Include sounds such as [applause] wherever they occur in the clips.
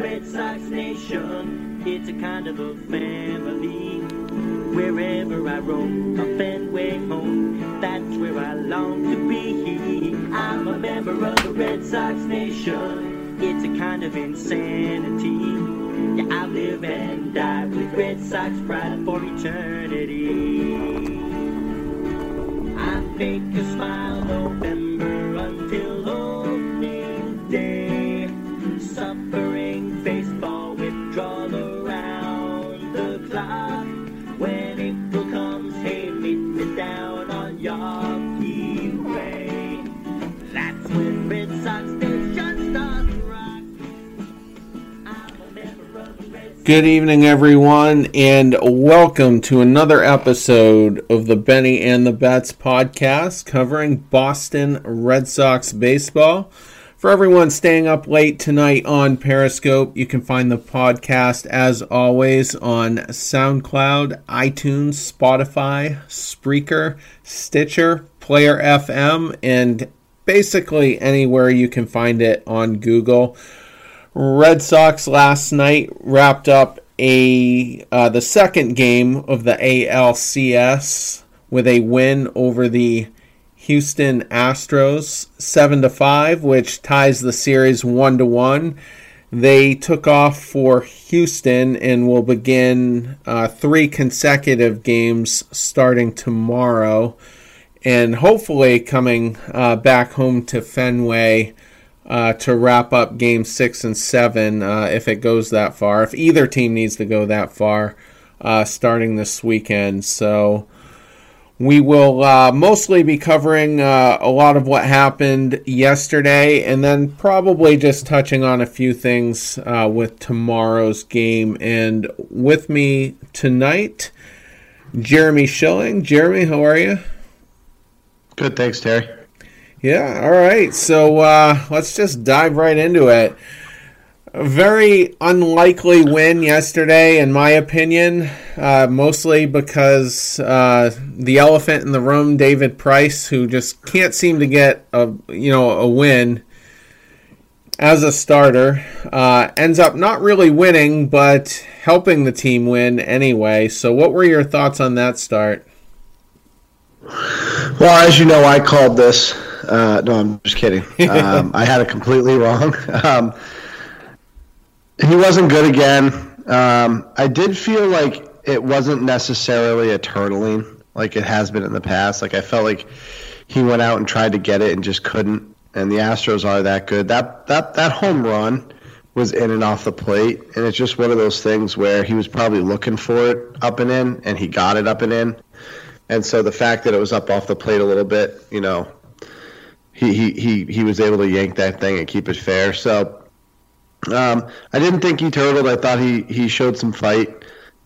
Red Sox Nation. It's a kind of a family. Wherever I roam, a Fenway home, that's where I long to be. I'm a member of the Red Sox Nation. It's a kind of insanity. Yeah, I live and die with Red Sox pride for eternity. I fake a smile November Good evening, everyone, and welcome to another episode of the Benny and the Bets podcast covering Boston Red Sox baseball. For everyone staying up late tonight on Periscope, you can find the podcast as always on SoundCloud, iTunes, Spotify, Spreaker, Stitcher, Player FM, and basically anywhere you can find it on Google. Red Sox last night wrapped up a uh, the second game of the ALCS with a win over the Houston Astros 7 to 5 which ties the series 1 to 1. They took off for Houston and will begin uh, three consecutive games starting tomorrow and hopefully coming uh, back home to Fenway uh, to wrap up game six and seven uh, if it goes that far. If either team needs to go that far, uh, starting this weekend. So we will uh, mostly be covering uh, a lot of what happened yesterday and then probably just touching on a few things uh, with tomorrow's game. And with me tonight, Jeremy Schilling. Jeremy, how are you? Good, thanks, Terry. Yeah, all right. So uh, let's just dive right into it. A very unlikely win yesterday, in my opinion, uh, mostly because uh, the elephant in the room, David Price, who just can't seem to get a you know a win as a starter, uh, ends up not really winning, but helping the team win anyway. So, what were your thoughts on that start? Well, as you know, I called this. Uh, no, I'm just kidding. Um, I had it completely wrong. [laughs] Um, he wasn't good again. Um, I did feel like it wasn't necessarily a turtling like it has been in the past. Like I felt like he went out and tried to get it and just couldn't. And the Astros are that good. That that that home run was in and off the plate, and it's just one of those things where he was probably looking for it up and in, and he got it up and in. And so the fact that it was up off the plate a little bit, you know, he he he, was able to yank that thing and keep it fair. So um, I didn't think he turtled. I thought he he showed some fight.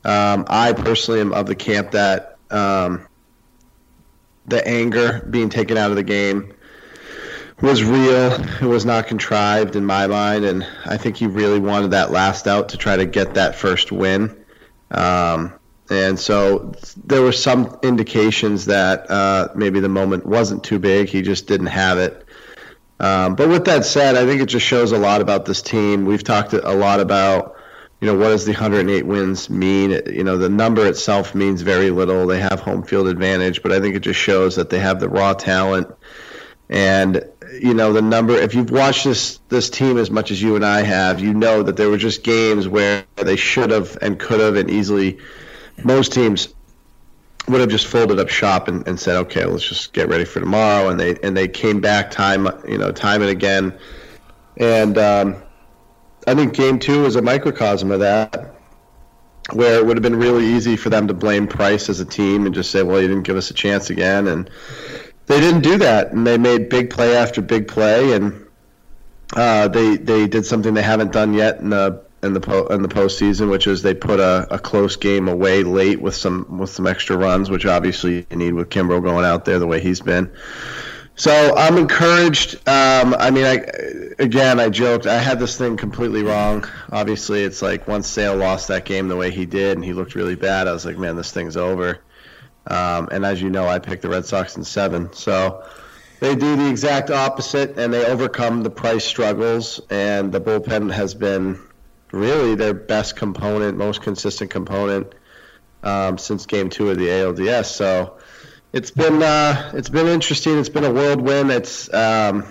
Um, I personally am of the camp that um, the anger being taken out of the game was real. It was not contrived in my mind, and I think he really wanted that last out to try to get that first win. Um, and so there were some indications that uh, maybe the moment wasn't too big. He just didn't have it. Um, but with that said, I think it just shows a lot about this team. We've talked a lot about, you know, what does the 108 wins mean? You know, the number itself means very little. They have home field advantage, but I think it just shows that they have the raw talent. And you know, the number. If you've watched this this team as much as you and I have, you know that there were just games where they should have and could have and easily. Most teams would have just folded up shop and, and said, okay, let's just get ready for tomorrow. And they and they came back time, you know, time and again. And um, I think game two was a microcosm of that, where it would have been really easy for them to blame Price as a team and just say, well, you didn't give us a chance again. And they didn't do that, and they made big play after big play, and uh, they they did something they haven't done yet in the in the po- in the postseason, which is they put a, a close game away late with some with some extra runs, which obviously you need with Kimbrel going out there the way he's been. So I'm encouraged. Um, I mean, I again, I joked. I had this thing completely wrong. Obviously, it's like once Sale lost that game the way he did, and he looked really bad. I was like, man, this thing's over. Um, and as you know, I picked the Red Sox in seven. So they do the exact opposite, and they overcome the price struggles. And the bullpen has been really their best component, most consistent component um, since Game Two of the ALDS. So it's been uh, it's been interesting. It's been a whirlwind. It's um,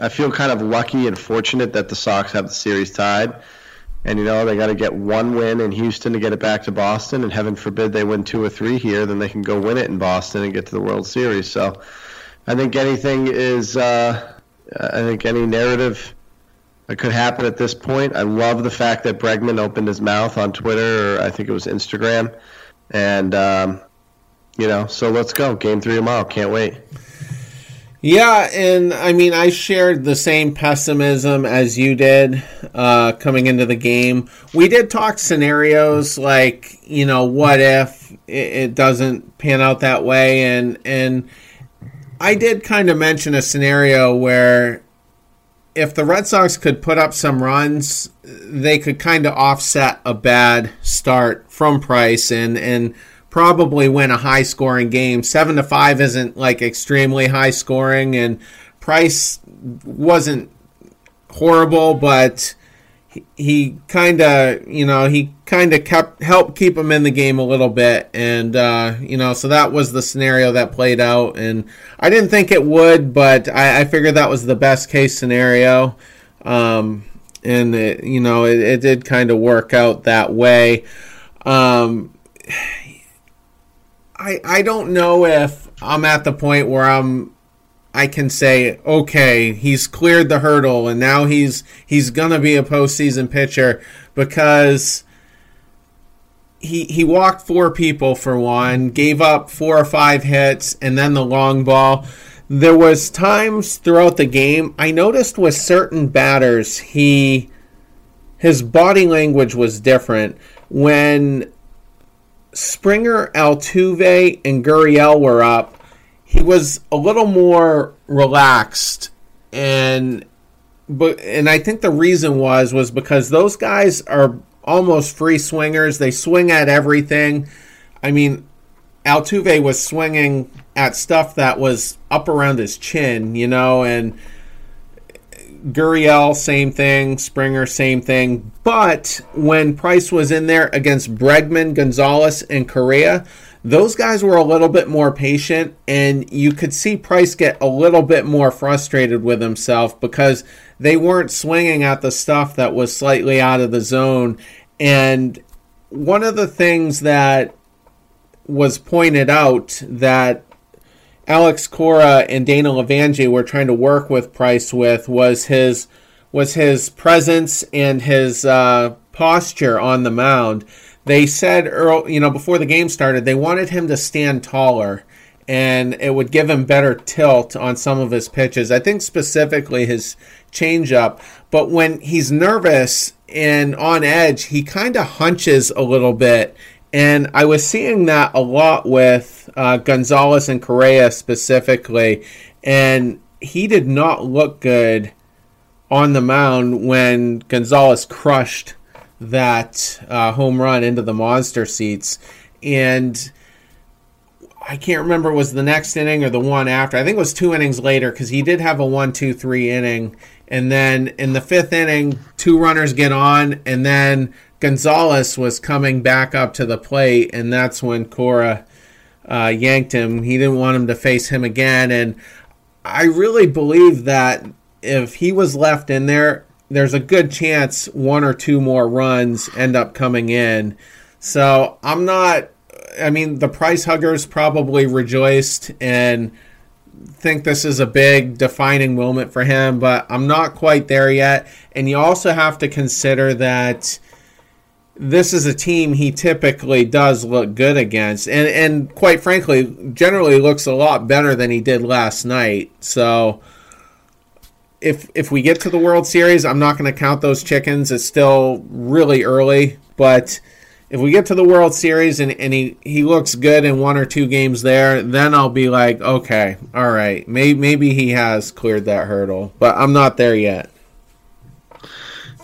I feel kind of lucky and fortunate that the Sox have the series tied. And you know they got to get one win in Houston to get it back to Boston, and heaven forbid they win two or three here, then they can go win it in Boston and get to the World Series. So, I think anything is, uh, I think any narrative that could happen at this point. I love the fact that Bregman opened his mouth on Twitter, or I think it was Instagram, and um, you know, so let's go. Game three tomorrow. Can't wait. Yeah, and I mean, I shared the same pessimism as you did uh, coming into the game. We did talk scenarios like, you know, what if it, it doesn't pan out that way, and and I did kind of mention a scenario where if the Red Sox could put up some runs, they could kind of offset a bad start from Price and and probably win a high scoring game. Seven to five isn't like extremely high scoring, and Price wasn't horrible, but he, kind of you know he kind of kept helped keep him in the game a little bit, and uh, you know so that was the scenario that played out, and I didn't think it would, but I, I figured that was the best case scenario. Um, and it, you know it, it did kind of work out that way. Um, I I don't know if I'm at the point where I'm I can say okay, he's cleared the hurdle and now he's he's gonna be a postseason pitcher because he he walked four people for one, gave up four or five hits, and then the long ball. There was times throughout the game I noticed with certain batters he his body language was different when Springer, Altuve, and Gurriel were up, he was a little more relaxed, and but and I think the reason was was because those guys are almost free swingers. They swing at everything. I mean, Altuve was swinging at stuff that was up around his chin, you know, and Gurriel, same thing. Springer, same thing. But when Price was in there against Bregman, Gonzalez, and Correa, those guys were a little bit more patient, and you could see Price get a little bit more frustrated with himself because they weren't swinging at the stuff that was slightly out of the zone. And one of the things that was pointed out that Alex Cora and Dana LeVangie were trying to work with Price with was his was his presence and his uh, posture on the mound. They said, early, you know, before the game started, they wanted him to stand taller, and it would give him better tilt on some of his pitches. I think specifically his changeup. But when he's nervous and on edge, he kind of hunches a little bit and I was seeing that a lot with uh, Gonzalez and Correa specifically. And he did not look good on the mound when Gonzalez crushed that uh, home run into the monster seats. And I can't remember was the next inning or the one after. I think it was two innings later because he did have a one, two, three inning. And then in the fifth inning, two runners get on, and then Gonzalez was coming back up to the plate, and that's when Cora uh, yanked him. He didn't want him to face him again, and I really believe that if he was left in there, there's a good chance one or two more runs end up coming in. So I'm not. I mean, the price huggers probably rejoiced and think this is a big defining moment for him, but I'm not quite there yet. And you also have to consider that this is a team he typically does look good against, and and quite frankly, generally looks a lot better than he did last night. So, if if we get to the World Series, I'm not going to count those chickens. It's still really early, but if we get to the World Series and, and he, he looks good in one or two games there, then I'll be like, okay, all right, maybe maybe he has cleared that hurdle, but I'm not there yet.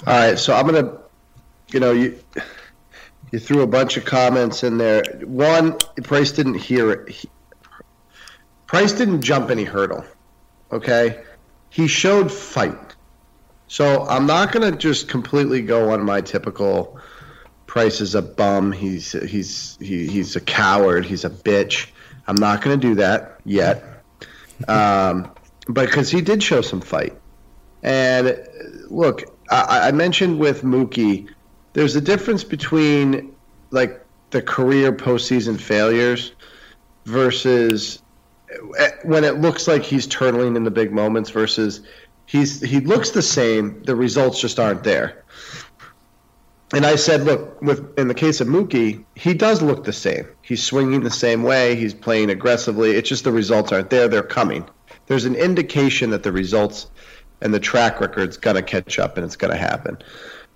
All right, so I'm gonna you know, you you threw a bunch of comments in there. One, Price didn't hear it. He, Price didn't jump any hurdle. Okay, he showed fight. So I'm not going to just completely go on my typical Price is a bum. He's he's he, he's a coward. He's a bitch. I'm not going to do that yet. [laughs] Um, but because he did show some fight, and look, I, I mentioned with Mookie, there's a difference between like the career postseason failures versus when it looks like he's turtling in the big moments versus he's he looks the same. The results just aren't there and I said, look, with in the case of Mookie, he does look the same. He's swinging the same way. He's playing aggressively. It's just the results aren't there. They're coming. There's an indication that the results and the track record's going to catch up, and it's going to happen.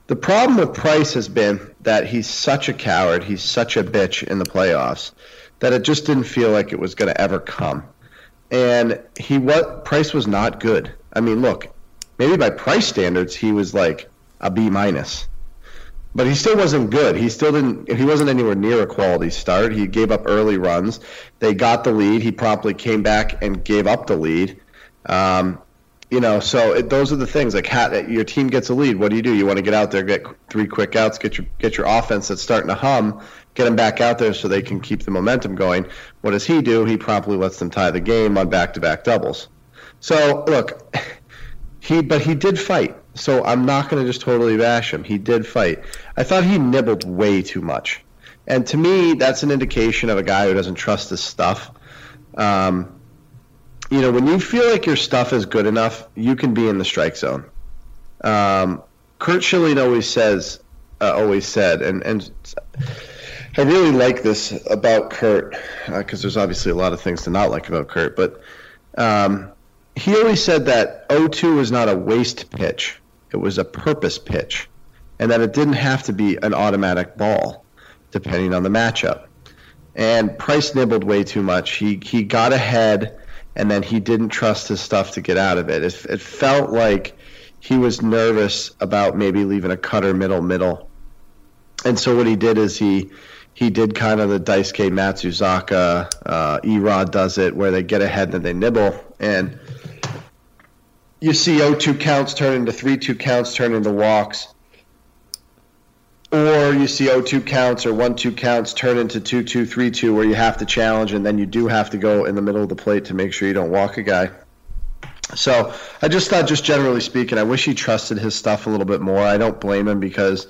The problem with Price has been that he's such a coward. He's such a bitch in the playoffs that it just didn't feel like it was going to ever come. And he what Price was not good. I mean, look, maybe by Price standards, he was like a B minus but he still wasn't good. He still didn't. He wasn't anywhere near a quality start. He gave up early runs. They got the lead. He promptly came back and gave up the lead. Um, you know, so it, those are the things. Like, your team gets a lead. What do you do? You want to get out there, get three quick outs, get your get your offense that's starting to hum, get them back out there so they can keep the momentum going. What does he do? He promptly lets them tie the game on back-to-back doubles. So look, [laughs] he but he did fight so I'm not going to just totally bash him. He did fight. I thought he nibbled way too much. And to me, that's an indication of a guy who doesn't trust his stuff. Um, you know, when you feel like your stuff is good enough, you can be in the strike zone. Um, Curt Schilling always says, uh, always said, and, and I really like this about Curt because uh, there's obviously a lot of things to not like about Curt, but um, he always said that 0-2 was not a waste pitch. It was a purpose pitch, and that it didn't have to be an automatic ball, depending on the matchup. And Price nibbled way too much. He he got ahead, and then he didn't trust his stuff to get out of it. It, it felt like he was nervous about maybe leaving a cutter middle middle, and so what he did is he he did kind of the Daisuke Matsuzaka, uh, E-Rod does it, where they get ahead and then they nibble. And you see 0-2 counts turn into 3-2 counts turn into walks. Or you see 0-2 counts or 1-2 counts turn into 2-2, 3-2 where you have to challenge and then you do have to go in the middle of the plate to make sure you don't walk a guy. So I just thought, just generally speaking, I wish he trusted his stuff a little bit more. I don't blame him because,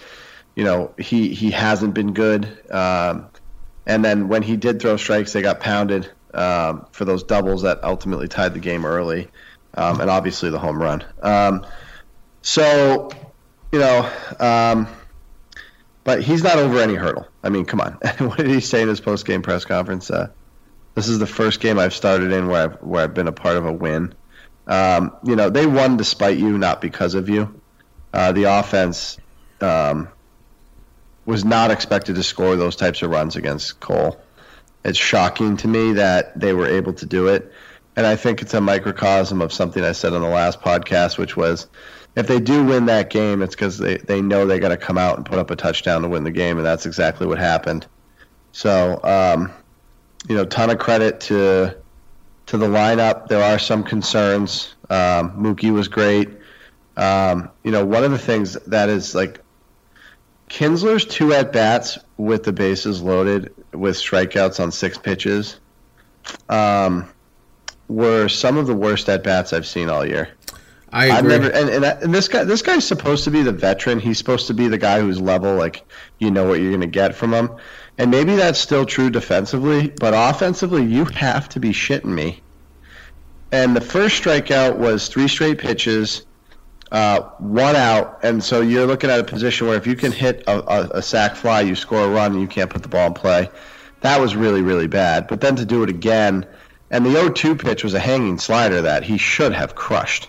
you know, he he hasn't been good. Um, and then when he did throw strikes, they got pounded um, for those doubles that ultimately tied the game early um, and obviously the home run. Um, so, you know, um, but he's not over any hurdle. I mean, come on. [laughs] what did he say in his post game press conference? Uh, this is the first game I've started in where I've where I've been a part of a win. Um, you know, they won despite you, not because of you. Uh, the offense um, was not expected to score those types of runs against Cole. It's shocking to me that they were able to do it and I think it's a microcosm of something I said on the last podcast, which was if they do win that game, it's because they, they know they got to come out and put up a touchdown to win the game, and that's exactly what happened. So, um, you know, ton of credit to to the lineup. There are some concerns. Um, Mookie was great. Um, you know, one of the things that is like Kinsler's two at bats with the bases loaded with strikeouts on six pitches. Um, were some of the worst at bats I've seen all year. I agree. I've never, and, and, and, this guy, this guy's supposed to be the veteran. He's supposed to be the guy who's level, like you know what you're going to get from him. And maybe that's still true defensively, but offensively, you have to be shitting me. And the first strikeout was three straight pitches, uh, one out, and so you're looking at a position where if you can hit a, a, a sac fly, you score a run, and you can't put the ball in play. That was really, really bad. But then to do it again and the 0-2 pitch was a hanging slider that he should have crushed.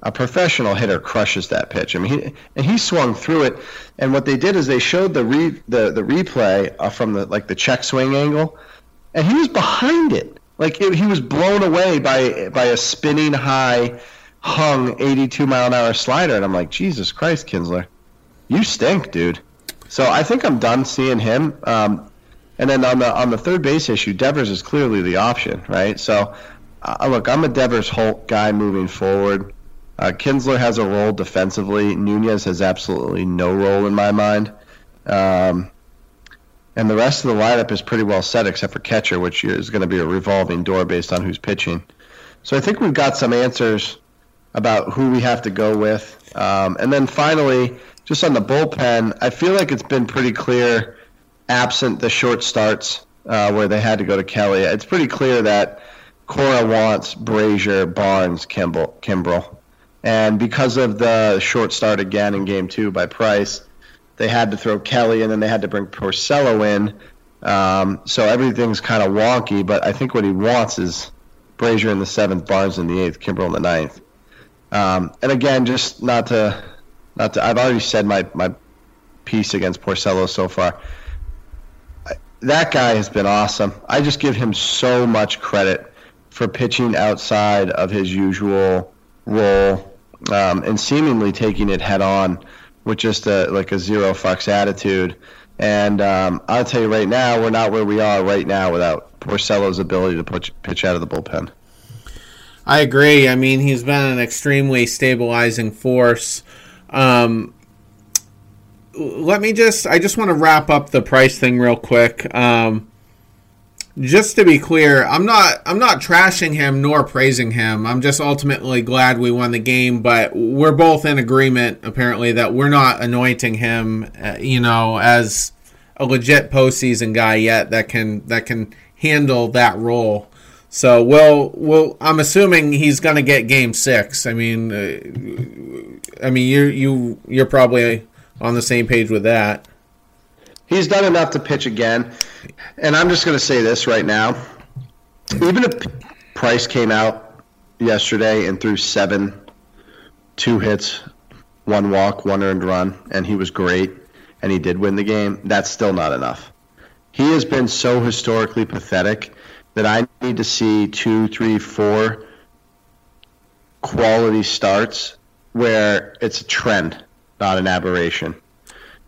A professional hitter crushes that pitch. I mean, he, and he swung through it. And what they did is they showed the re, the the replay uh, from the like the check swing angle, and he was behind it. Like it, he was blown away by by a spinning high, hung 82 mile an hour slider. And I'm like, Jesus Christ, Kinsler, you stink, dude. So I think I'm done seeing him. Um, and then on the on the third base issue, Devers is clearly the option, right? So, uh, look, I'm a Devers Holt guy moving forward. Uh, Kinsler has a role defensively. Nunez has absolutely no role in my mind. Um, and the rest of the lineup is pretty well set except for catcher, which is going to be a revolving door based on who's pitching. So I think we've got some answers about who we have to go with. Um, and then finally, just on the bullpen, I feel like it's been pretty clear, absent the short starts uh, where they had to go to Kelly. It's pretty clear that Cora wants Brasier, Barnes, Kimball, Kimbrel. And because of the short start again in game two by Price, they had to throw Kelly and then they had to bring Porcello in. Um, so everything's kind of wonky, but I think what he wants is Brasier in the seventh, Barnes in the eighth, Kimbrel in the ninth. Um, and again, just not to, not to, I've already said my, my piece against Porcello so far. That guy has been awesome. I just give him so much credit for pitching outside of his usual role um, and seemingly taking it head on with just a like a zero fucks attitude. And um, I'll tell you right now, we're not where we are right now without Porcello's ability to pitch, pitch out of the bullpen. I agree. I mean, he's been an extremely stabilizing force. Um, let me just, I just want to wrap up the price thing real quick. Um, just to be clear, I'm not I'm not trashing him nor praising him. I'm just ultimately glad we won the game, but we're both in agreement apparently that we're not anointing him, uh, you know, as a legit postseason guy yet that can that can handle that role. So we'll we'll I'm assuming he's going to get game 6. I mean uh, I mean you you you're probably on the same page with that. He's done enough to pitch again. And I'm just going to say this right now. Even if Price came out yesterday and threw seven, two hits, one walk, one earned run, and he was great, and he did win the game, that's still not enough. He has been so historically pathetic that I need to see two, three, four quality starts where it's a trend, not an aberration.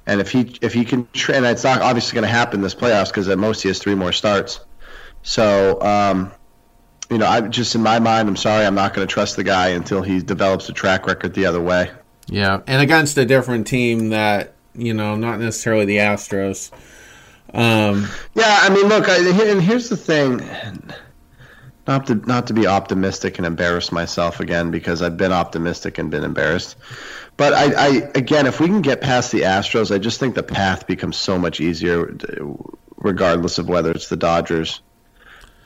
And if he if he can, and it's not obviously going to happen this playoffs because at most he has three more starts. So, um, you know, I just in my mind, I'm sorry, I'm not going to trust the guy until he develops a track record the other way. Yeah, and against a different team that you know, not necessarily the Astros. Um, yeah, I mean, look, I, and here's the thing. Not to not to be optimistic and embarrass myself again because I've been optimistic and been embarrassed. But I, I, again, if we can get past the Astros, I just think the path becomes so much easier, regardless of whether it's the Dodgers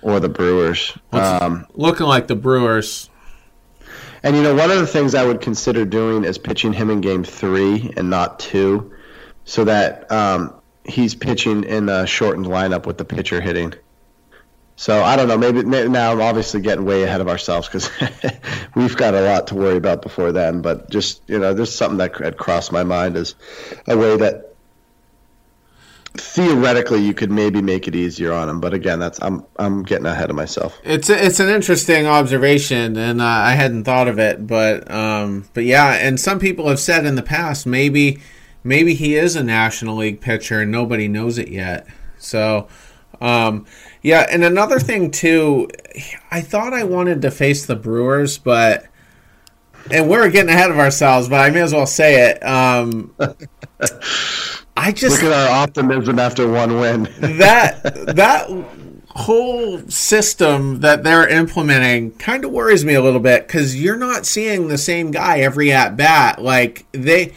or the Brewers. Um, looking like the Brewers. And you know, one of the things I would consider doing is pitching him in Game Three and not two, so that um, he's pitching in a shortened lineup with the pitcher hitting. So I don't know. Maybe, maybe now I'm obviously getting way ahead of ourselves because [laughs] we've got a lot to worry about before then. But just you know, there's something that had crossed my mind as a way that theoretically you could maybe make it easier on him. But again, that's I'm I'm getting ahead of myself. It's it's an interesting observation, and uh, I hadn't thought of it. But um, but yeah, and some people have said in the past maybe maybe he is a National League pitcher and nobody knows it yet. So. Um, yeah, and another thing too, I thought I wanted to face the Brewers, but and we're getting ahead of ourselves, but I may as well say it. Um, [laughs] I just look at our optimism after one win. [laughs] that that whole system that they're implementing kind of worries me a little bit because you're not seeing the same guy every at bat. Like they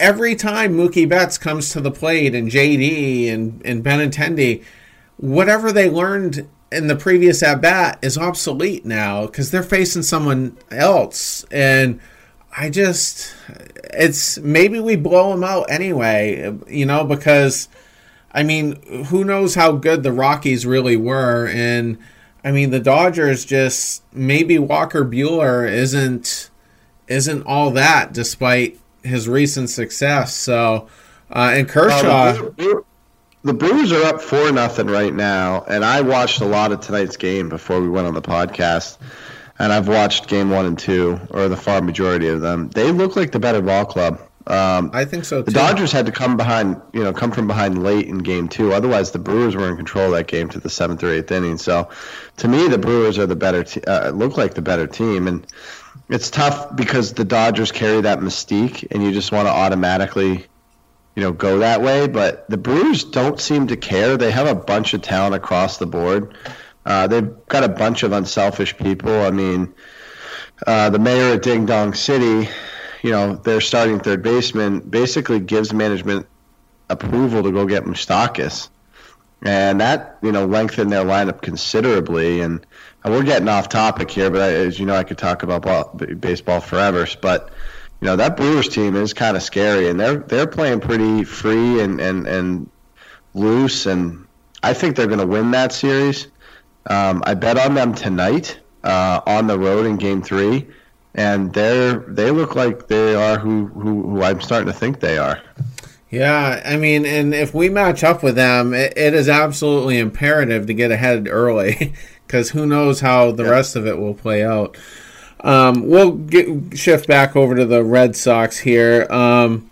every time Mookie Betts comes to the plate and JD and and Benintendi – whatever they learned in the previous at bat is obsolete now because they're facing someone else. And I just, it's maybe we blow them out anyway, you know, because I mean, who knows how good the Rockies really were. And I mean, the Dodgers just maybe Walker Buehler isn't isn't all that despite his recent success. So, uh, and Kershaw. Uh, the Brewers are up four nothing right now, and I watched a lot of tonight's game before we went on the podcast, and I've watched game one and two, or the far majority of them. They look like the better ball club. Um, I think so. Too. The Dodgers had to come behind, you know, come from behind late in game two. Otherwise, the Brewers were in control of that game to the seventh or eighth inning. So, to me, the Brewers are the better. Te- uh, look like the better team, and it's tough because the Dodgers carry that mystique, and you just want to automatically, you know, go that way. But the Brewers don't seem to care. They have a bunch of talent across the board. Uh, they've got a bunch of unselfish people. I mean, uh, the mayor of Ding Dong City, you know, their starting third baseman basically gives management approval to go get Moustakas. And that, you know, lengthened their lineup considerably. And we're getting off topic here, but I, as you know, I could talk about ball, baseball forever. But you know that Brewers team is kind of scary, and they're they're playing pretty free and and and loose, and I think they're going to win that series. Um, I bet on them tonight uh, on the road in Game Three, and they're they look like they are who, who who I'm starting to think they are. Yeah, I mean, and if we match up with them, it, it is absolutely imperative to get ahead early. [laughs] because who knows how the rest of it will play out. Um, we'll get, shift back over to the Red Sox here. Um,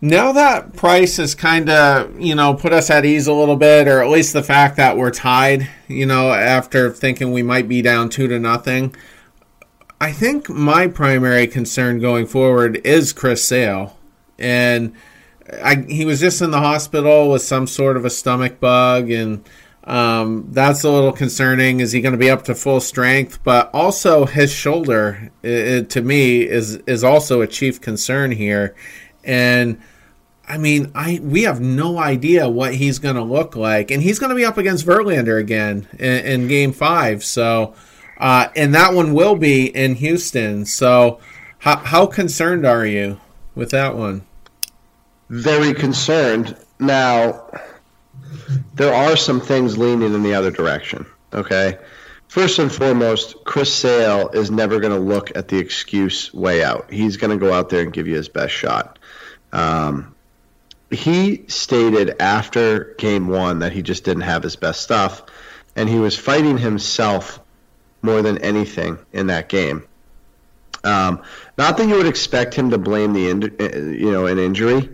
now that Price has kind of, you know, put us at ease a little bit, or at least the fact that we're tied, you know, after thinking we might be down two to nothing, I think my primary concern going forward is Chris Sale. And I, he was just in the hospital with some sort of a stomach bug, and um, that's a little concerning. Is he going to be up to full strength? But also his shoulder, it, to me, is is also a chief concern here. And I mean, I we have no idea what he's going to look like, and he's going to be up against Verlander again in, in Game Five. So, uh, and that one will be in Houston. So, how how concerned are you with that one? Very concerned. Now there are some things leaning in the other direction. Okay. First and foremost, Chris Sale is never going to look at the excuse way out. He's going to go out there and give you his best shot. Um, he stated after game one that he just didn't have his best stuff, and he was fighting himself more than anything in that game. Um, not that you would expect him to blame the you know an injury,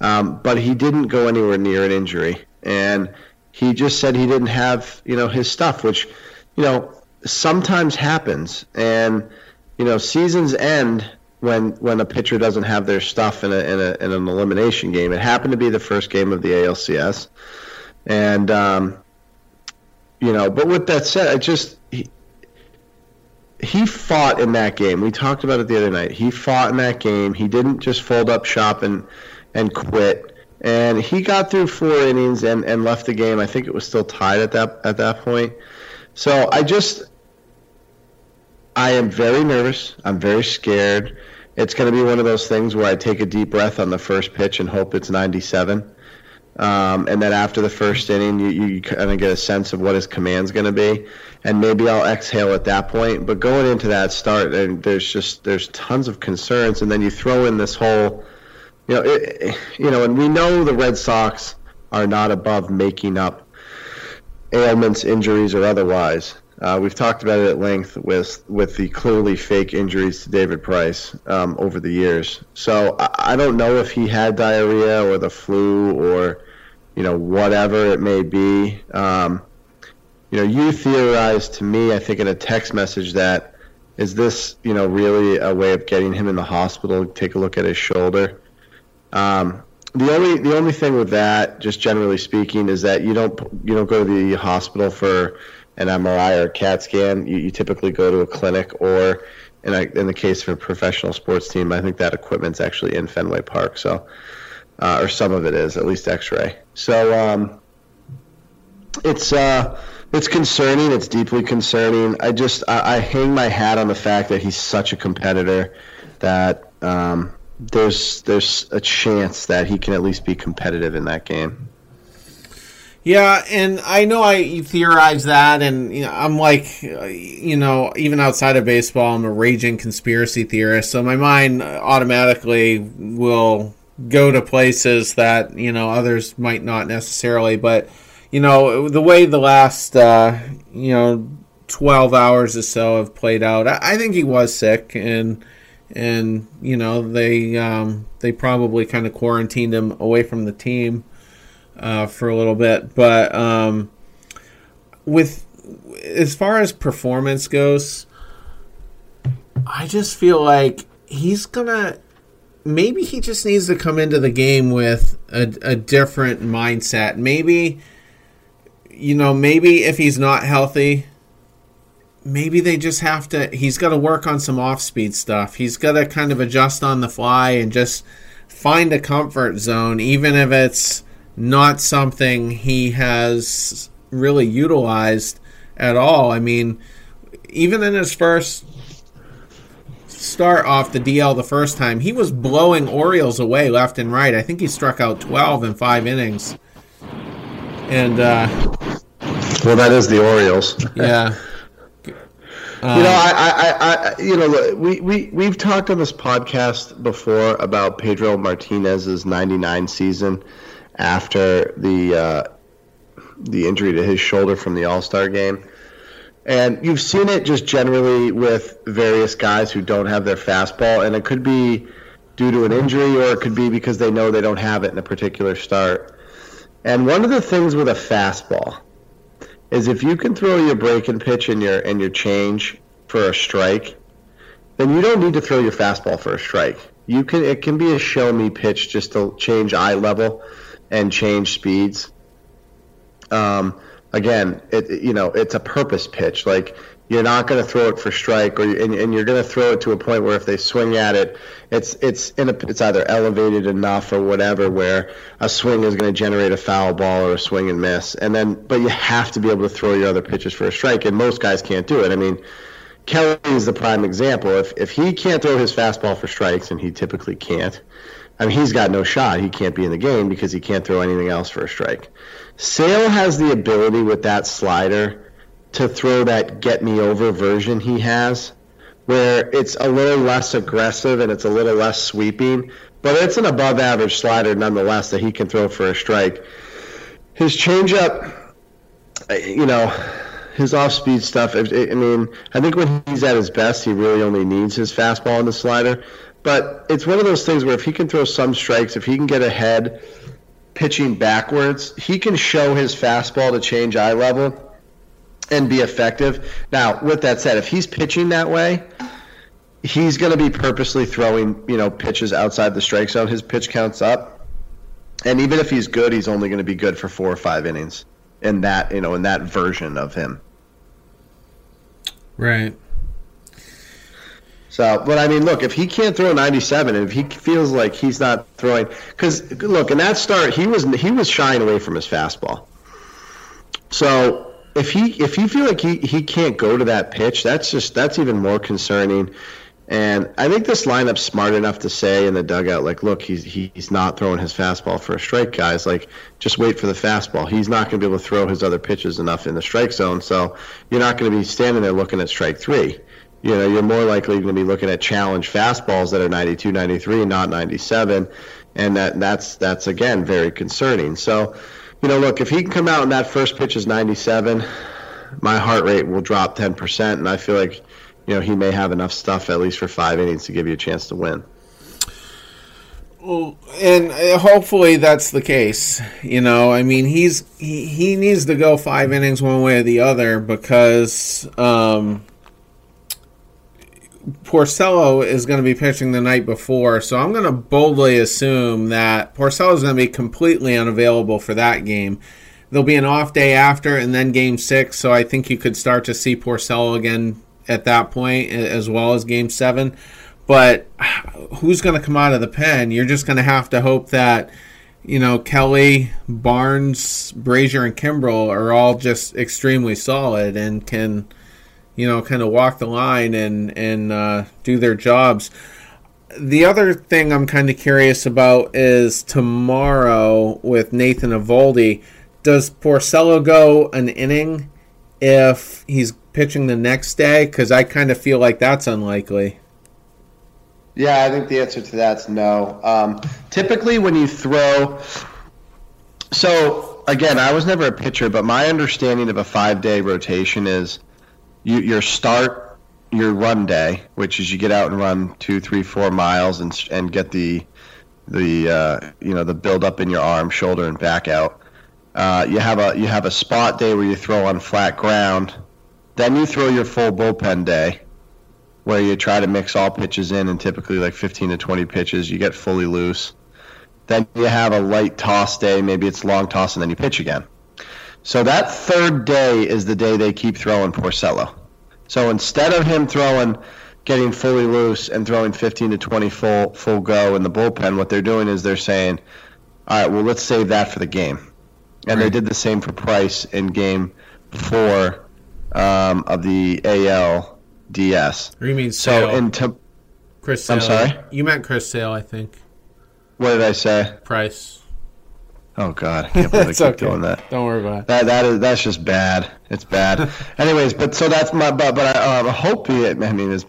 um, but he didn't go anywhere near an injury and he just said he didn't have you know his stuff, which you know sometimes happens, and you know seasons end when when a pitcher doesn't have their stuff in a, in, a, in an elimination game. It happened to be the first game of the ALCS, and um, you know. But with that said, I just he, he fought in that game. We talked about it the other night. He fought in that game. He didn't just fold up shop and and quit and he got through four innings and, and left the game. I think it was still tied at that at that point. So I just I am very nervous. I'm very scared. It's going to be one of those things where I take a deep breath on the first pitch and hope it's 97. Um, and then after the first inning, you, you kind of get a sense of what his command's going to be, and maybe I'll exhale at that point. But going into that start, and there's just there's tons of concerns, and then you throw in this whole you know, it, you know, and we know the Red Sox are not above making up ailments, injuries, or otherwise. Uh, we've talked about it at length with with the clearly fake injuries to David Price um, over the years. So I, I, don't know if he had diarrhea or the flu or you know whatever it may be. Um, you know, you theorized to me, I think, in a text message that is this you know really a way of getting him in the hospital? Take a look at his shoulder. Um, the only the only thing with that, just generally speaking, is that you don't you don't go to the hospital for an MRI or a CAT scan. You, you typically go to a clinic or, in, a, in the case of a professional sports team, I think that equipment's actually in Fenway Park. So, uh, or some of it is at least X-ray. So um, it's uh, it's concerning. It's deeply concerning. I just I, I, hang my hat on the fact that he's such a competitor that. Um, there's there's a chance that he can at least be competitive in that game. Yeah, and I know I theorize that, and you know, I'm like, you know, even outside of baseball, I'm a raging conspiracy theorist. So my mind automatically will go to places that you know others might not necessarily. But you know, the way the last uh, you know 12 hours or so have played out, I, I think he was sick, and and you know they um, they probably kind of quarantined him away from the team uh, for a little bit. But um, with as far as performance goes, I just feel like he's gonna. Maybe he just needs to come into the game with a, a different mindset. Maybe, you know, maybe if he's not healthy, maybe they just have to. He's got to work on some off speed stuff. He's got to kind of adjust on the fly and just find a comfort zone, even if it's not something he has really utilized at all. I mean, even in his first start off the DL the first time, he was blowing Orioles away left and right. I think he struck out 12 in five innings. And, uh, well, that is the Orioles. yeah. [laughs] Um, you know, I, I, I, you know, we, we, we've talked on this podcast before about Pedro Martinez's 99 season after the, uh, the injury to his shoulder from the All Star game. And you've seen it just generally with various guys who don't have their fastball, and it could be due to an injury or it could be because they know they don't have it in a particular start. And one of the things with a fastball is if you can throw your break and pitch and your and your change for a strike, then you don't need to throw your fastball for a strike. You can it can be a show me pitch just to change eye level and change speeds. Um, again, it you know it's a purpose pitch. Like you're not going to throw it for strike, or and, and you're going to throw it to a point where if they swing at it, it's it's in a, it's either elevated enough or whatever where a swing is going to generate a foul ball or a swing and miss, and then but you have to be able to throw your other pitches for a strike, and most guys can't do it. I mean. Kelly is the prime example. If if he can't throw his fastball for strikes, and he typically can't, I mean he's got no shot. He can't be in the game because he can't throw anything else for a strike. Sale has the ability with that slider to throw that get me over version he has, where it's a little less aggressive and it's a little less sweeping, but it's an above average slider nonetheless that he can throw for a strike. His changeup, you know, his off speed stuff, I mean, I think when he's at his best, he really only needs his fastball and the slider. But it's one of those things where if he can throw some strikes, if he can get ahead pitching backwards, he can show his fastball to change eye level and be effective. Now, with that said, if he's pitching that way, he's going to be purposely throwing, you know, pitches outside the strike zone. His pitch counts up. And even if he's good, he's only going to be good for four or five innings in that, you know, in that version of him. Right. So, but I mean, look, if he can't throw 97, and if he feels like he's not throwing, because look, in that start, he was he was shying away from his fastball. So if he if you feel like he, he can't go to that pitch, that's just that's even more concerning. And I think this lineup's smart enough to say in the dugout, like, look, he's he's not throwing his fastball for a strike, guys. Like, just wait for the fastball. He's not going to be able to throw his other pitches enough in the strike zone, so you're not going to be standing there looking at strike three you know, you're more likely going to be looking at challenge fastballs that are 92, 93, not 97, and that that's that's again very concerning. So, you know, look, if he can come out and that first pitch is 97, my heart rate will drop 10%, and I feel like, you know, he may have enough stuff at least for five innings to give you a chance to win. Well, and uh, hopefully that's the case. You know, I mean, he's he, he needs to go five innings one way or the other because um, Porcello is going to be pitching the night before, so I'm going to boldly assume that Porcello is going to be completely unavailable for that game. There'll be an off day after, and then Game Six, so I think you could start to see Porcello again at that point, as well as Game Seven. But [sighs] who's going to come out of the pen? You're just going to have to hope that you know Kelly, Barnes, Brasier, and Kimbrel are all just extremely solid and can you know, kind of walk the line and and uh, do their jobs. The other thing I'm kind of curious about is tomorrow with Nathan Eovaldi. Does Porcello go an inning if he's pitching the next day? Because I kind of feel like that's unlikely. Yeah, I think the answer to that's no. Um, typically, when you throw, so again, I was never a pitcher, but my understanding of a five day rotation is you, your start your run day, which is you get out and run two, three, four miles and and get the the uh, you know the build up in your arm, shoulder, and back out. Uh, you have a you have a spot day where you throw on flat ground. Then you throw your full bullpen day, where you try to mix all pitches in and typically like 15 to 20 pitches, you get fully loose. Then you have a light toss day, maybe it's long toss, and then you pitch again. So that third day is the day they keep throwing Porcello. So instead of him throwing, getting fully loose and throwing 15 to 20 full full go in the bullpen, what they're doing is they're saying, all right, well let's save that for the game, and they did the same for Price in Game Four um, of the ALDS. You mean So in Chris Sale. I'm sorry? You meant Chris Sale, I think. what did I say? Price. Oh God, I can't believe I keep okay. doing that. Don't worry about it. That that is that's just bad. It's bad. Anyways, but so that's my but but I um, hope it. I mean, is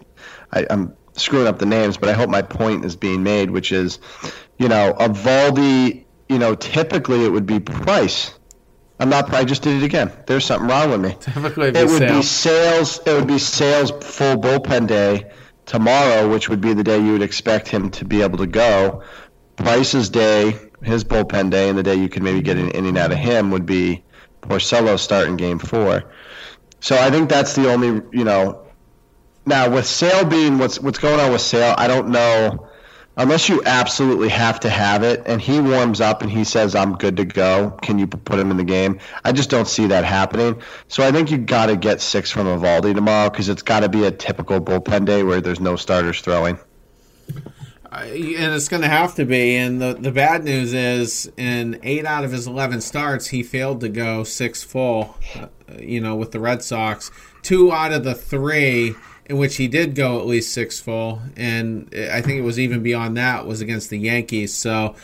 I, I'm screwing up the names, but I hope my point is being made, which is, you know, Eovaldi. You know, typically it would be Price. I'm not. I just did it again. There's something wrong with me. Typically, it'd would Sale. be Sale's. It would be Sale's full bullpen day tomorrow, which would be the day you would expect him to be able to go. Price's day, his bullpen day, and the day you could maybe get an inning out of him would be Porcello starting game four. So I think that's the only, you know. Now with Sale being what's what's going on with Sale, I don't know. Unless you absolutely have to have it, and he warms up and he says, "I'm good to go," can you put him in the game? I just don't see that happening. So I think you got to get six from Eovaldi tomorrow because it's got to be a typical bullpen day where there's no starters throwing. I- and it's going to have to be. And the the bad news is, in eight out of his eleven starts, he failed to go six full. Uh, you know, with the Red Sox, two out of the three in which he did go at least six full, and I think it was even beyond that was against the Yankees. So,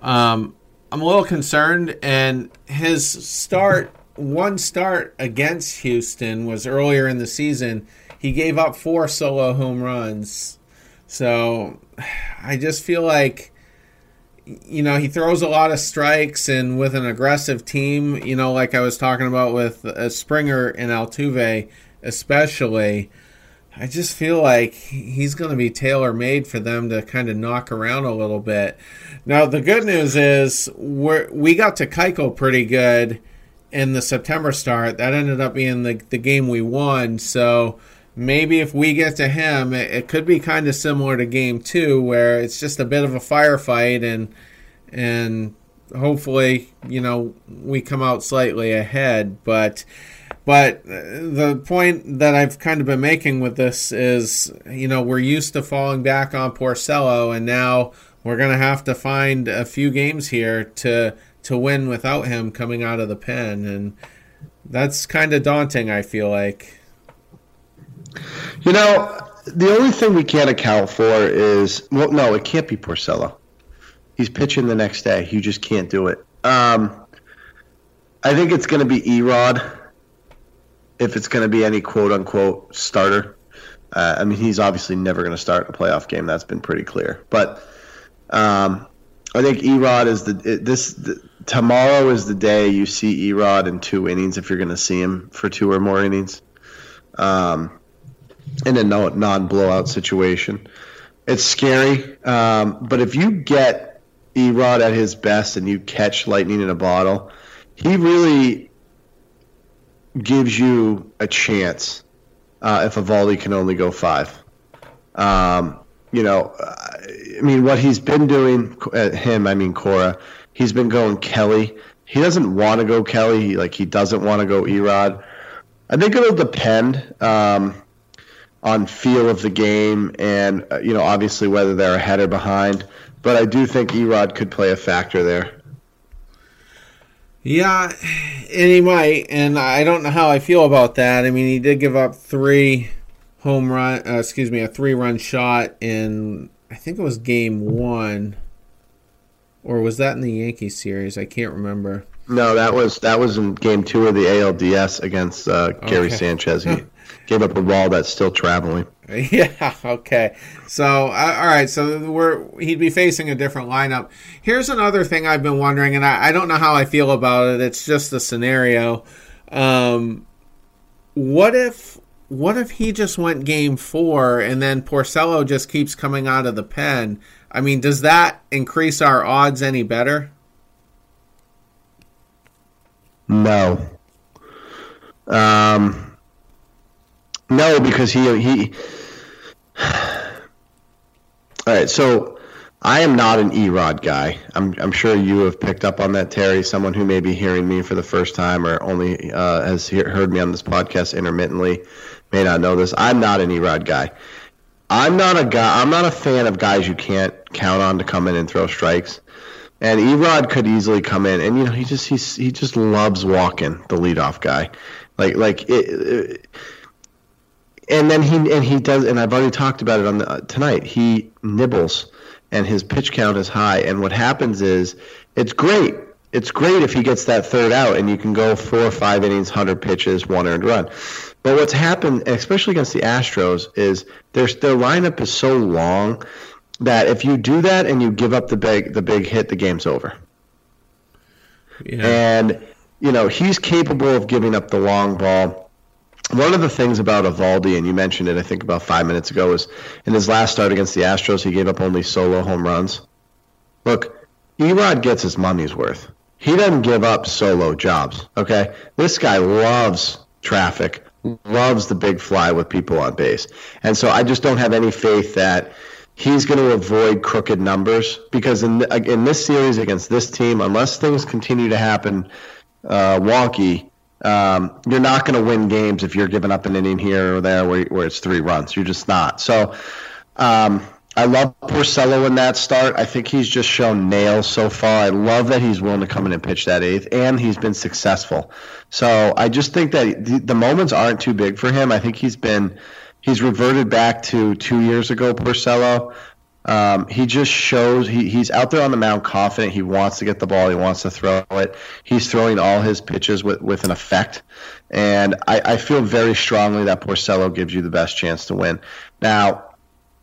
um, I'm a little concerned. And his start, [laughs] one start against Houston was earlier in the season. He gave up four solo home runs. So I just feel like you know he throws a lot of strikes and with an aggressive team, you know, like I was talking about with uh, Springer and Altuve, especially. I just feel like he's going to be tailor made for them to kind of knock around a little bit. Now the good news is we we got to Keuchel pretty good in the September start. That ended up being the the game we won. So maybe if we get to him, it, it could be kind of similar to game two, where it's just a bit of a firefight, and and hopefully, you know, we come out slightly ahead. But but the point that I've kind of been making with this is, you know, we're used to falling back on Porcello, and now we're gonna have to find a few games here to to win without him coming out of the pen, and that's kind of daunting. I feel like. You know, the only thing we can't account for is well, no, it can't be Porcello. He's pitching the next day. You just can't do it. Um, I think it's going to be E-Rod if it's going to be any quote unquote starter. Uh, I mean, he's obviously never going to start a playoff game. That's been pretty clear. But um, I think E-Rod is the it, this the, tomorrow is the day you see E-Rod in two innings if you're going to see him for two or more innings. Um, in a non-blowout situation. It's scary, um, but if you get E-Rod at his best and you catch lightning in a bottle, he really gives you a chance. Uh, if Eovaldi can only go five, um, you know, I mean, what he's been doing, uh, him, I mean Cora, he's been going Kelly. He doesn't want to go Kelly. He, like he doesn't want to go E-Rod. I think it'll depend. Um, on feel of the game and uh, you know obviously whether they're ahead or behind but I do think E-Rod could play a factor there. Yeah, and he might, and I don't know how I feel about that. I mean, he did give up three home run, uh, excuse me, a three-run shot in I think it was game one, or was that in the Yankee series? I can't remember. No, that was that was in game two of the ALDS against uh, Gary Okay. Sanchez. He [laughs] gave up a ball that's still traveling. Yeah. Okay. So, uh, all right. So we're he'd be facing a different lineup. Here's another thing I've been wondering, and I, I don't know how I feel about it. It's just a scenario. Um, what if what if he just went game four and then Porcello just keeps coming out of the pen? I mean, does that increase our odds any better? No. Um, no, because he he [sighs] All right, so I am not an E-Rod guy. I'm, I'm sure you have picked up on that, Terry. Someone who may be hearing me for the first time or only uh, has he- heard me on this podcast intermittently may not know this. I'm not an E-Rod guy. I'm not a guy. I'm not a fan of guys you can't count on to come in and throw strikes. And E-Rod could easily come in, and you know he just he's, he just loves walking the leadoff guy, like like it, it and then he and he does and I've already talked about it on the, uh, tonight. He nibbles and his pitch count is high and what happens is it's great. It's great if he gets that third out and you can go four or five innings, 100 pitches, one earned run. But what's happened, especially against the Astros, is their their lineup is so long that if you do that and you give up the big the big hit, the game's over. Yeah. And you know he's capable of giving up the long ball. One of the things about Eovaldi, and you mentioned it, I think about five minutes ago, is in his last start against the Astros, he gave up only solo home runs. Look, E-Rod gets his money's worth. He doesn't give up solo jobs. Okay, this guy loves traffic, loves the big fly with people on base, and so I just don't have any faith that he's going to avoid crooked numbers because in in this series against this team, unless things continue to happen uh, wonky, um, you're not going to win games if you're giving up an inning here or there where, where it's three runs. You're just not. So um, I love Porcello in that start. I think he's just shown nails so far. I love that he's willing to come in and pitch that eighth, and he's been successful. So I just think that the, the moments aren't too big for him. I think he's been he's reverted back to two years ago, Porcello. Um, he just shows he, he's out there on the mound confident. He wants to get the ball. He wants to throw it. He's throwing all his pitches with, with an effect. And I, I feel very strongly that Porcello gives you the best chance to win. Now,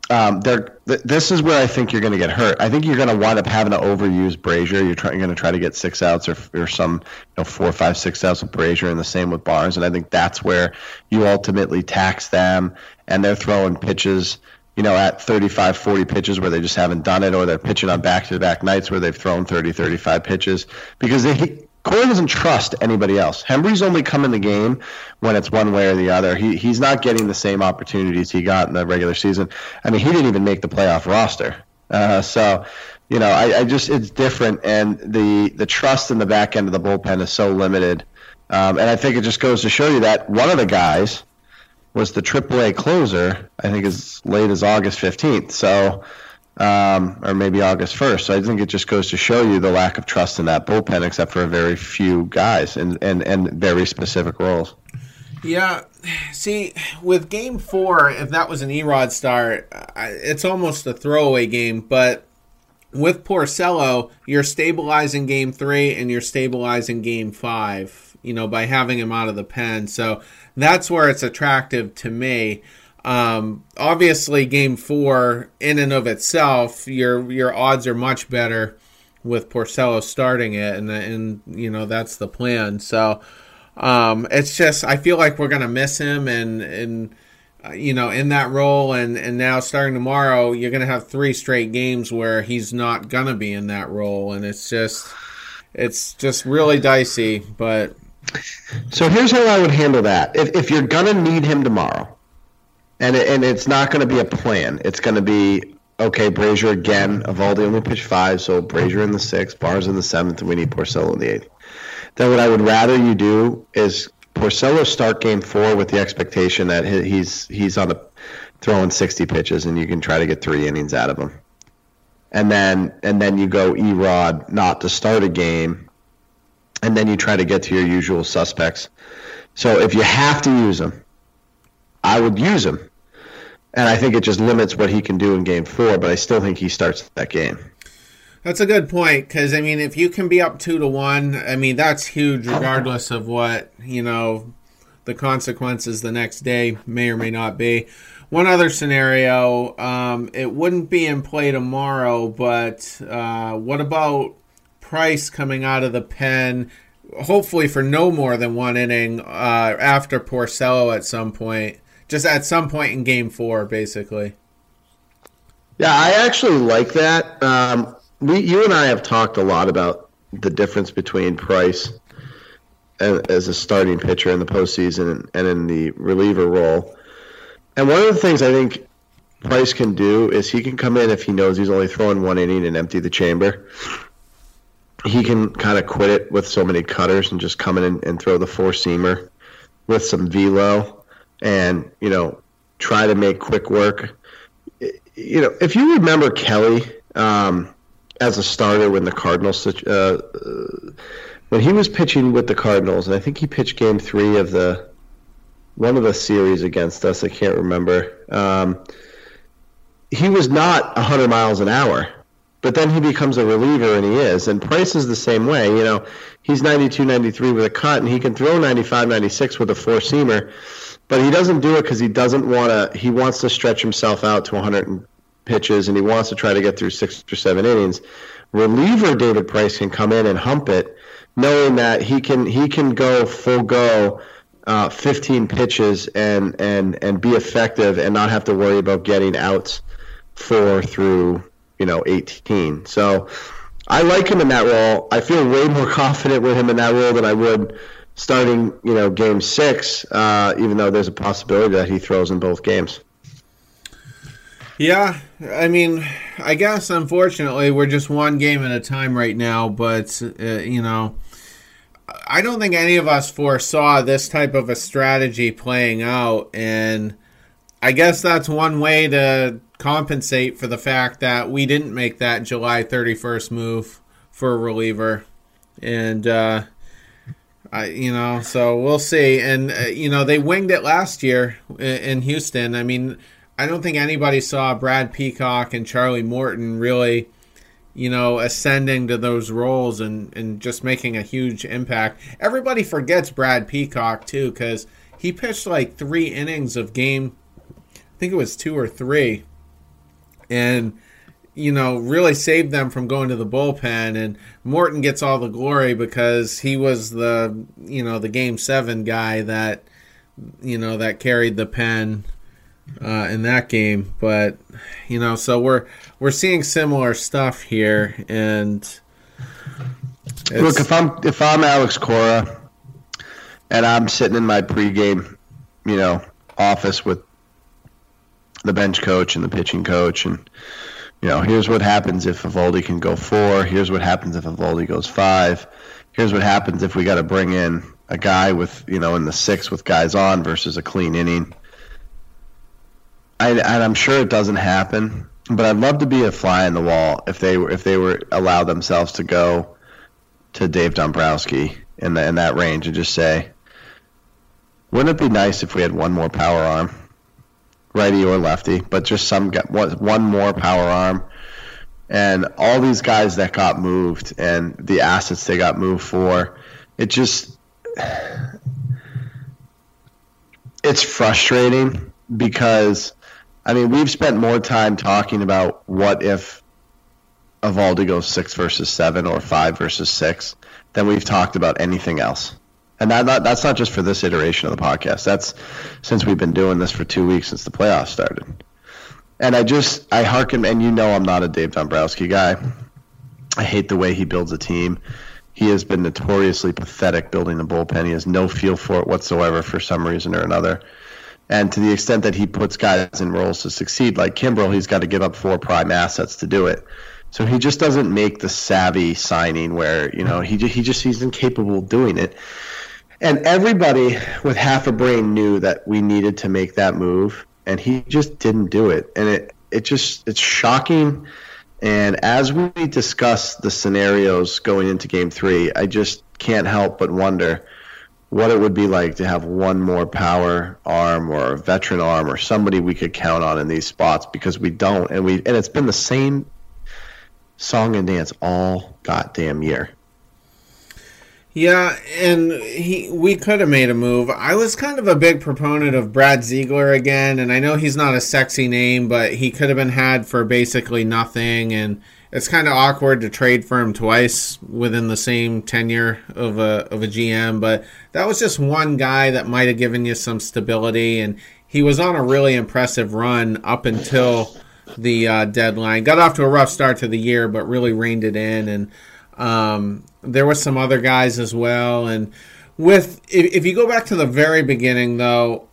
um, there, th- this is where I think you're going to get hurt. I think you're going to wind up having to overuse Brasier. You're, you're going to try to get six outs or, or some you know, four, five, six outs with Brasier, and the same with Barnes. And I think that's where you ultimately tax them, and they're throwing pitches – you know, at 35, 40 pitches where they just haven't done it, or they're pitching on back to back nights where they've thrown 30, 35 pitches because they. Cora doesn't trust anybody else. Hembree's only come in the game when it's one way or the other. He he's not getting the same opportunities he got in the regular season. I mean, he didn't even make the playoff roster. Uh, so, you know, I, I, just it's different, and the the trust in the back end of the bullpen is so limited. Um, and I think it just goes to show you that one of the guys was the AAA closer. I think as late as August fifteenth. So, um, or maybe August first. So I think it just goes to show you the lack of trust in that bullpen, except for a very few guys and and and very specific roles. Yeah, see, with Game Four, if that was an E-Rod start, it's almost a throwaway game. But with Porcello, you're stabilizing Game Three and you're stabilizing Game Five. You know, by having him out of the pen, so that's where it's attractive to me. Um, obviously, Game Four, in and of itself, your your odds are much better with Porcello starting it, and and you know that's the plan. So um, it's just I feel like we're gonna miss him, and and uh, you know in that role, and and now starting tomorrow, you're gonna have three straight games where he's not gonna be in that role, and it's just it's just really dicey, but. So here's how I would handle that. If, if you're gonna need him tomorrow, and it, and it's not gonna be a plan, it's gonna be okay. Brasier again. Eovaldi only pitched five, so Brasier in the sixth, Barnes in the seventh, and we need Porcello in the eighth. Then what I would rather you do is Porcello start game four with the expectation that he's he's on the throwing 60 pitches and you can try to get three innings out of him. And then and then you go E-Rod not to start a game and then you try to get to your usual suspects. So if you have to use him, I would use him. And I think it just limits what he can do in game four, but I still think he starts that game. That's a good point because I mean, if you can be up two to one, I mean that's huge, regardless of what you know the consequences the next day may or may not be. One other scenario, um, it wouldn't be in play tomorrow, but uh, what about Price coming out of the pen, hopefully for no more than one inning uh, after Porcello at some point, just at some point in Game Four, basically. Yeah, I actually like that. Um, we, you and I have talked a lot about the difference between Price as a starting pitcher in the postseason and in the reliever role. And one of the things I think Price can do is he can come in if he knows he's only throwing one inning and empty the chamber. He can kind of quit it with so many cutters and just come in and, and throw the four seamer with some velo and, you know, try to make quick work. You know, if you remember Kelly um, as a starter when the Cardinals, uh, when he was pitching with the Cardinals, and I think he pitched game three of the one of the series against us. I can't remember. Um, he was not 100 miles an hour, but then he becomes a reliever, and he is. And Price is the same way. You know, he's 92, 93 with a cut, and he can throw 95, 96 with a four seamer, but he doesn't do it because he doesn't want to. He wants to stretch himself out to 100 pitches, and he wants to try to get through six or seven innings. Reliever David Price can come in and hump it, knowing that he can he can go full go uh, 15 pitches and and and be effective and not have to worry about getting outs four through you know 18. So I like him in that role. I feel way more [laughs] confident with him in that role than I would starting you know game six, uh, even though there's a possibility that he throws in both games. Yeah, I mean, I guess unfortunately we're just one game at a time right now, but uh, you know I don't think any of us foresaw this type of a strategy playing out, and I guess that's one way to compensate for the fact that we didn't make that July 31st move for a reliever, and uh, I, you know, so we'll see. And uh, you know, they winged it last year in Houston. I mean, I don't think anybody saw Brad Peacock and Charlie Morton really you know, ascending to those roles and, and just making a huge impact. Everybody forgets Brad Peacock, too, because he pitched like three innings of game, I think it was two or three, and, you know, really saved them from going to the bullpen. And Morton gets all the glory because he was the, you know, the game seven guy that, you know, that carried the pen uh, in that game. But you know, so we're we're seeing similar stuff here, and look if I'm if I'm Alex Cora, and I'm sitting in my pregame, you know, office with the bench coach and the pitching coach, and you know, here's what happens if Eovaldi can go four. Here's what happens if Eovaldi goes five. Here's what happens if we got to bring in a guy with you know in the six with guys on versus a clean inning I, and I'm sure it doesn't happen, but I'd love to be a fly in the wall if they were if they were allow themselves to go to Dave Dombrowski in the in that range and just say, wouldn't it be nice if we had one more power arm, righty or lefty, but just some one more power arm, and all these guys that got moved and the assets they got moved for, it just [sighs] it's frustrating because I mean, we've spent more time talking about what if Eovaldi goes six versus seven or five versus six than we've talked about anything else. And that, that, that's not just for this iteration of the podcast. That's since we've been doing this for two weeks since the playoffs started. And I just I hearken, and you know I'm not a Dave Dombrowski guy. I hate the way he builds a team. He has been notoriously pathetic building the bullpen. He has no feel for it whatsoever for some reason or another. And to the extent that he puts guys in roles to succeed, like Kimbrel, he's got to give up four prime assets to do it. So he just doesn't make the savvy signing where you know he he just he's incapable of doing it. And everybody with half a brain knew that we needed to make that move, and he just didn't do it. And it it just it's shocking. And as we discuss the scenarios going into Game Three, I just can't help but wonder what it would be like to have one more power arm or a veteran arm or somebody we could count on in these spots because we don't and we and it's been the same song and dance all goddamn year. Yeah, and he we could have made a move. I was kind of a big proponent of Brad Ziegler again, and I know he's not a sexy name, but he could have been had for basically nothing and it's kind of awkward to trade for him twice within the same tenure of a of a GM, but that was just one guy that might have given you some stability, and he was on a really impressive run up until the uh, deadline. Got off to a rough start to the year, but really reined it in, and um, there were some other guys as well. And with if, if you go back to the very beginning, though,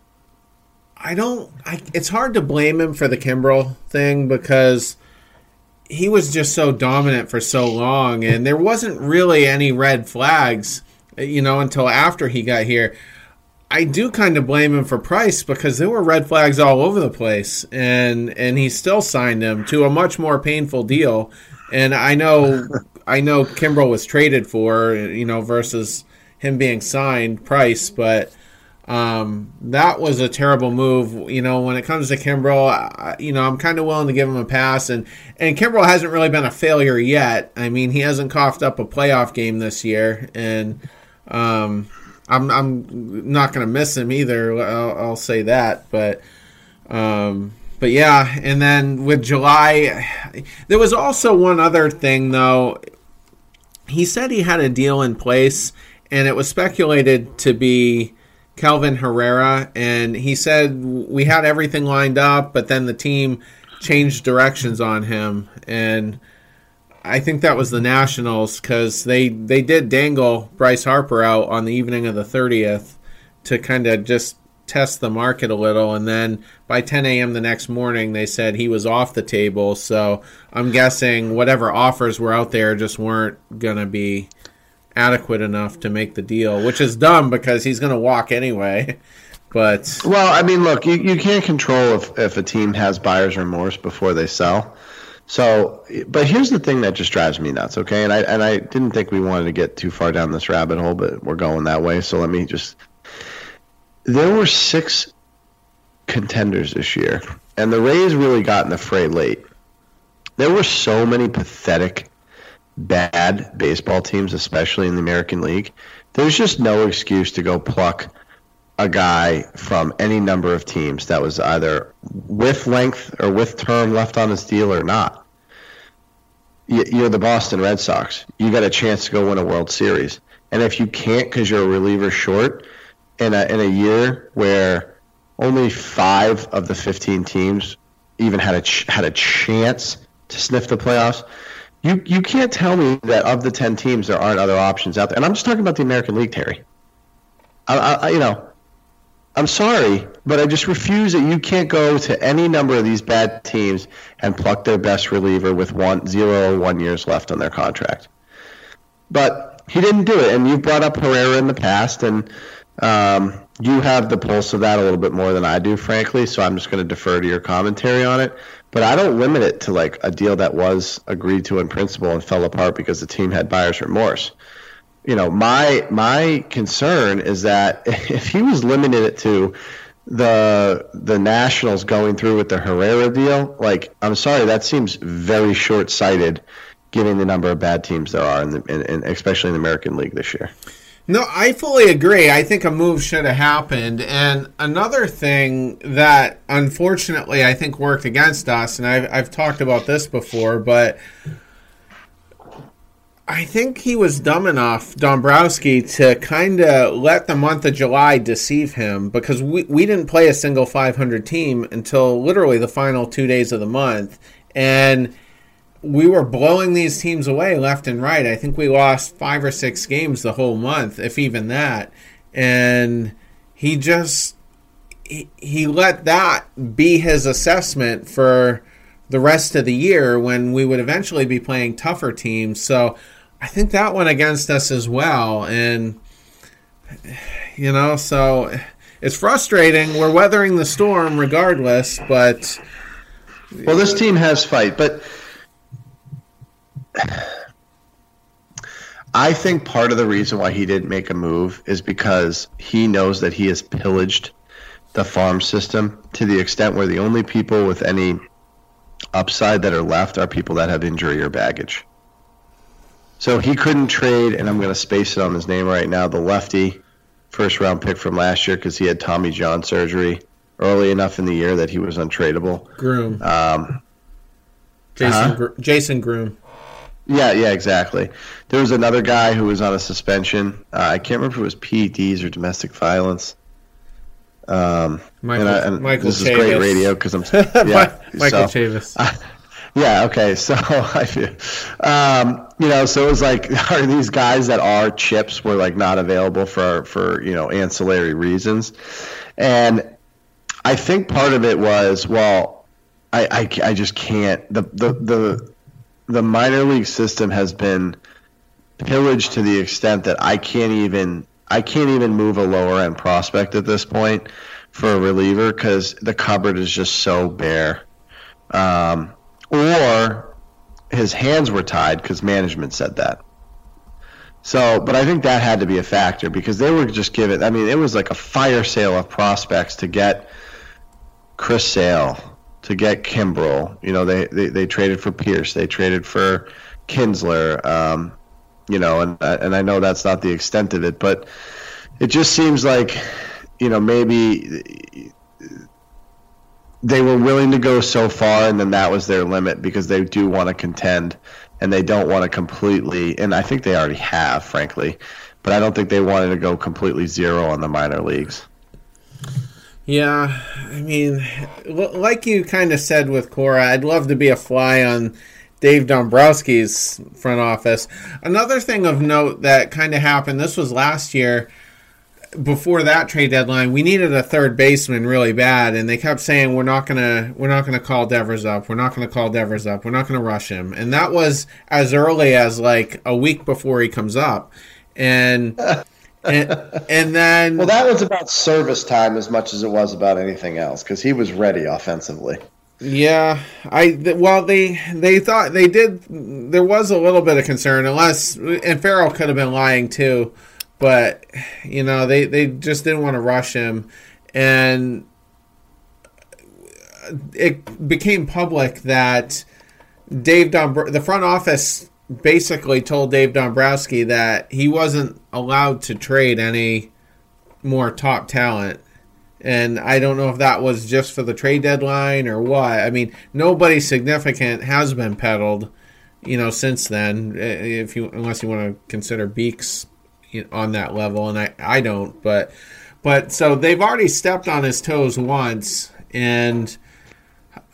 I don't. I, it's hard to blame him for the Kimbrel thing because he was just so dominant for so long, and there wasn't really any red flags, you know, until after he got here. I do kind of blame him for Price because there were red flags all over the place, and and he still signed him to a much more painful deal. And I know, [laughs] I know Kimbrel was traded for, you know, versus him being signed Price, but um, that was a terrible move. You know, when it comes to Kimbrel, you know, I'm kind of willing to give him a pass. And and Kimbrel hasn't really been a failure yet. I mean, he hasn't coughed up a playoff game this year, and um, I'm I'm not going to miss him either. I'll, I'll say that, but. Um, but yeah, and then with July, there was also one other thing though. He said he had a deal in place, and it was speculated to be Kelvin Herrera, and he said we had everything lined up, but then the team changed directions on him, and I think that was the Nationals because they they did dangle Bryce Harper out on the evening of the thirtieth to kind of just test the market a little, and then by 10 a.m. the next morning they said he was off the table. So I'm guessing whatever offers were out there just weren't gonna be adequate enough to make the deal, which is dumb because he's going to walk anyway. [laughs] But well, I mean, look, you, you can't control if, if a team has buyer's remorse before they sell. So, but here's the thing that just drives me nuts. Okay, and I and I didn't think we wanted to get too far down this rabbit hole, but we're going that way. So let me just. There were six contenders this year, and the Rays really got in the fray late. There were so many pathetic bad baseball teams, especially in the American League, there's just no excuse to go pluck a guy from any number of teams that was either with length or with term left on his deal or not. You're the Boston Red Sox. You got a chance to go win a World Series. And if you can't because you're a reliever short in a, in a year where only five of the 15 teams even had a, ch- had a chance to sniff the playoffs, you you can't tell me that of the ten teams there aren't other options out there. And I'm just talking about the American League, Terry. I, I you know, I'm sorry, but I just refuse that you can't go to any number of these bad teams and pluck their best reliever with one zero or one years left on their contract. But he didn't do it, and you've brought up Herrera in the past, and um, you have the pulse of that a little bit more than I do, frankly. So I'm just going to defer to your commentary on it but I don't limit it to like a deal that was agreed to in principle and fell apart because the team had buyer's remorse. You know, my my concern is that [laughs] if he was limiting it to the the Nationals going through with the Herrera deal, like I'm sorry, that seems very short sighted, given the number of bad teams there are, in the, in, in, especially in the American League this year. No, I fully agree. I think a move should have happened. And another thing that unfortunately I think worked against us, and I've, I've talked about this before, but I think he was dumb enough, Dombrowski, to kind of let the month of July deceive him because we, we didn't play a single 500 team until literally the final two days of the month. And we were blowing these teams away left and right. I think we lost five or six games the whole month, if even that. And he just he, he let that be his assessment for the rest of the year when we would eventually be playing tougher teams. So I think that went against us as well. And you know, so it's frustrating. We're weathering the storm regardless, but well, this team has fight, but I think part of the reason why he didn't make a move is because he knows that he has pillaged the farm system to the extent where the only people with any upside that are left are people that have injury or baggage. So he couldn't trade, and I'm going to space it on his name right now, the lefty first round pick from last year because he had Tommy John surgery early enough in the year that he was untradeable. Groome. Um, Jason, huh? Gr- Jason Groome. Yeah, yeah, exactly. There was another guy who was on a suspension. Uh, I can't remember if it was PEDs or domestic violence. Um, Michael, and I, and Michael this Chavis. is great radio because I'm [laughs] yeah, Michael so, Chavis. [laughs] yeah, okay. [laughs] So I feel, um, you know, so it was like, are these guys that are chips were like not available for for you know ancillary reasons, and I think part of it was well, I, I, I just can't the, the the the minor league system has been pillaged to the extent that I can't even I can't even move a lower end prospect at this point for a reliever because the cupboard is just so bare. Um, or his hands were tied because management said that. So, but I think that had to be a factor because they were just given. I mean, it was like a fire sale of prospects to get Chris Sale, to get Kimbrel. You know, they, they, they traded for Pearce. they traded for Kinsler. Um, you know, and and I know that's not the extent of it, but it just seems like, you know, maybe they were willing to go so far, and then that was their limit because they do want to contend, and they don't want to completely. And I think they already have, frankly, but I don't think they wanted to go completely zero on the minor leagues. Yeah, I mean, like you kind of said with Cora, I'd love to be a fly on Dave Dombrowski's front office. Another thing of note that kind of happened, this was last year, before that trade deadline, we needed a third baseman really bad, and they kept saying we're not gonna we're not gonna call Devers up, we're not gonna call Devers up, we're not gonna rush him, and that was as early as like a week before he comes up, and [laughs] and, and then well, that was about service time as much as it was about anything else because he was ready offensively. Yeah, I well they they thought they did. There was a little bit of concern, unless and Farrell could have been lying too, but you know they they just didn't want to rush him, and it became public that Dave Dombr- the front office basically told Dave Dombrowski that he wasn't allowed to trade any more top talent and I don't know if that was just for the trade deadline or what. I mean, nobody significant has been peddled, you know, since then. Eh, if you unless you want to consider Beeks on that level, and I I don't, but but so they've already stepped on his toes once, and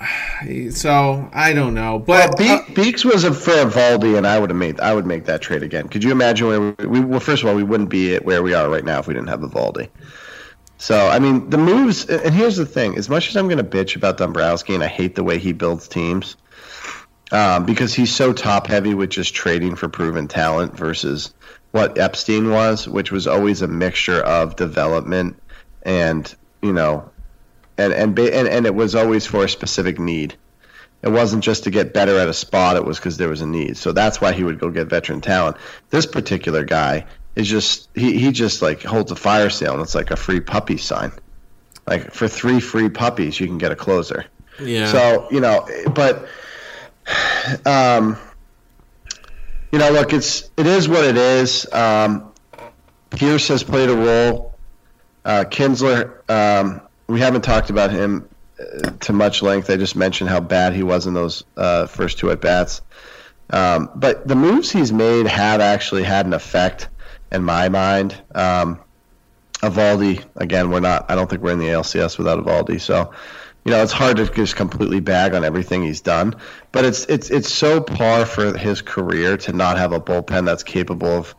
[sighs] so I don't know. But well, Be- Beeks was a for Eovaldi, and I would have made I would make that trade again. Could you imagine where we, we well? First of all, we wouldn't be at where we are right now if we didn't have Eovaldi. So I mean, the moves. And here's the thing: as much as I'm going to bitch about Dombrowski, and I hate the way he builds teams, um, because he's so top heavy with just trading for proven talent versus what Epstein was, which was always a mixture of development and you know, and and and, and it was always for a specific need. It wasn't just to get better at a spot; it was because there was a need. So that's why he would go get veteran talent. This particular guy is just he, he just like holds a fire sale and it's like a free puppy sign. Like for three free puppies you can get a closer. Yeah. So, you know, but um you know, look, it's it is what it is. Um Pearce has played a role. Uh Kinsler, um we haven't talked about him uh, to much length. I just mentioned how bad he was in those uh, first two at bats. Um, but the moves he's made have actually had an effect in my mind. Um, Eovaldi, again, we're not. I don't think we're in the ALCS without Eovaldi. So, you know, it's hard to just completely bag on everything he's done. But it's it's it's so par for his career to not have a bullpen that's capable of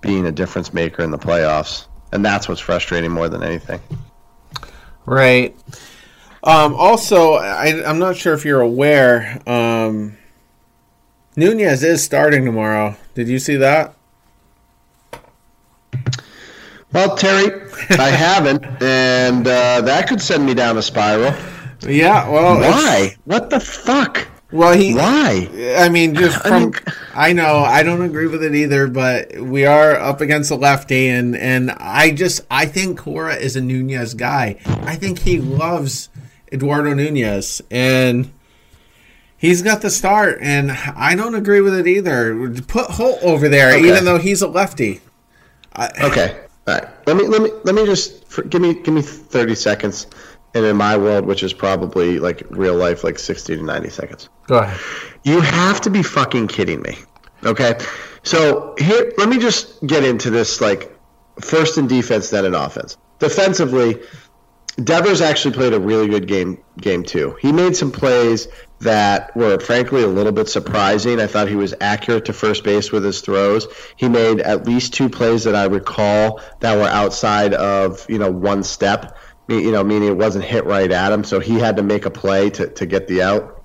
being a difference maker in the playoffs, and that's what's frustrating more than anything. Right. Um, also, I, am not sure if you're aware. Um, Nunez is starting tomorrow. Did you see that? Well, Terry, I [laughs] haven't, and uh, that could send me down a spiral. Yeah, well, why? What the fuck? Well, he. Why? I mean, just [laughs] from. I, mean, I know I don't agree with it either, but we are up against a lefty, and and I just I think Cora is a Nunez guy. I think he loves Eduardo Nunez, and he's got the start, and I don't agree with it either. Put Holt over there, okay. even though he's a lefty. Okay. All right. Let me let me let me just give me give me 30 seconds and in my world which is probably like real life like 60 to 90 seconds. Go ahead. You have to be fucking kidding me. Okay? So, here let me just get into this like first in defense then in offense. Defensively, Devers actually played a really good game game 2. He made some plays that were frankly a little bit surprising. I thought he was accurate to first base with his throws. He made at least two plays that I recall that were outside of, you know, one step You know, meaning it wasn't hit right at him, so he had to make a play to, to get the out.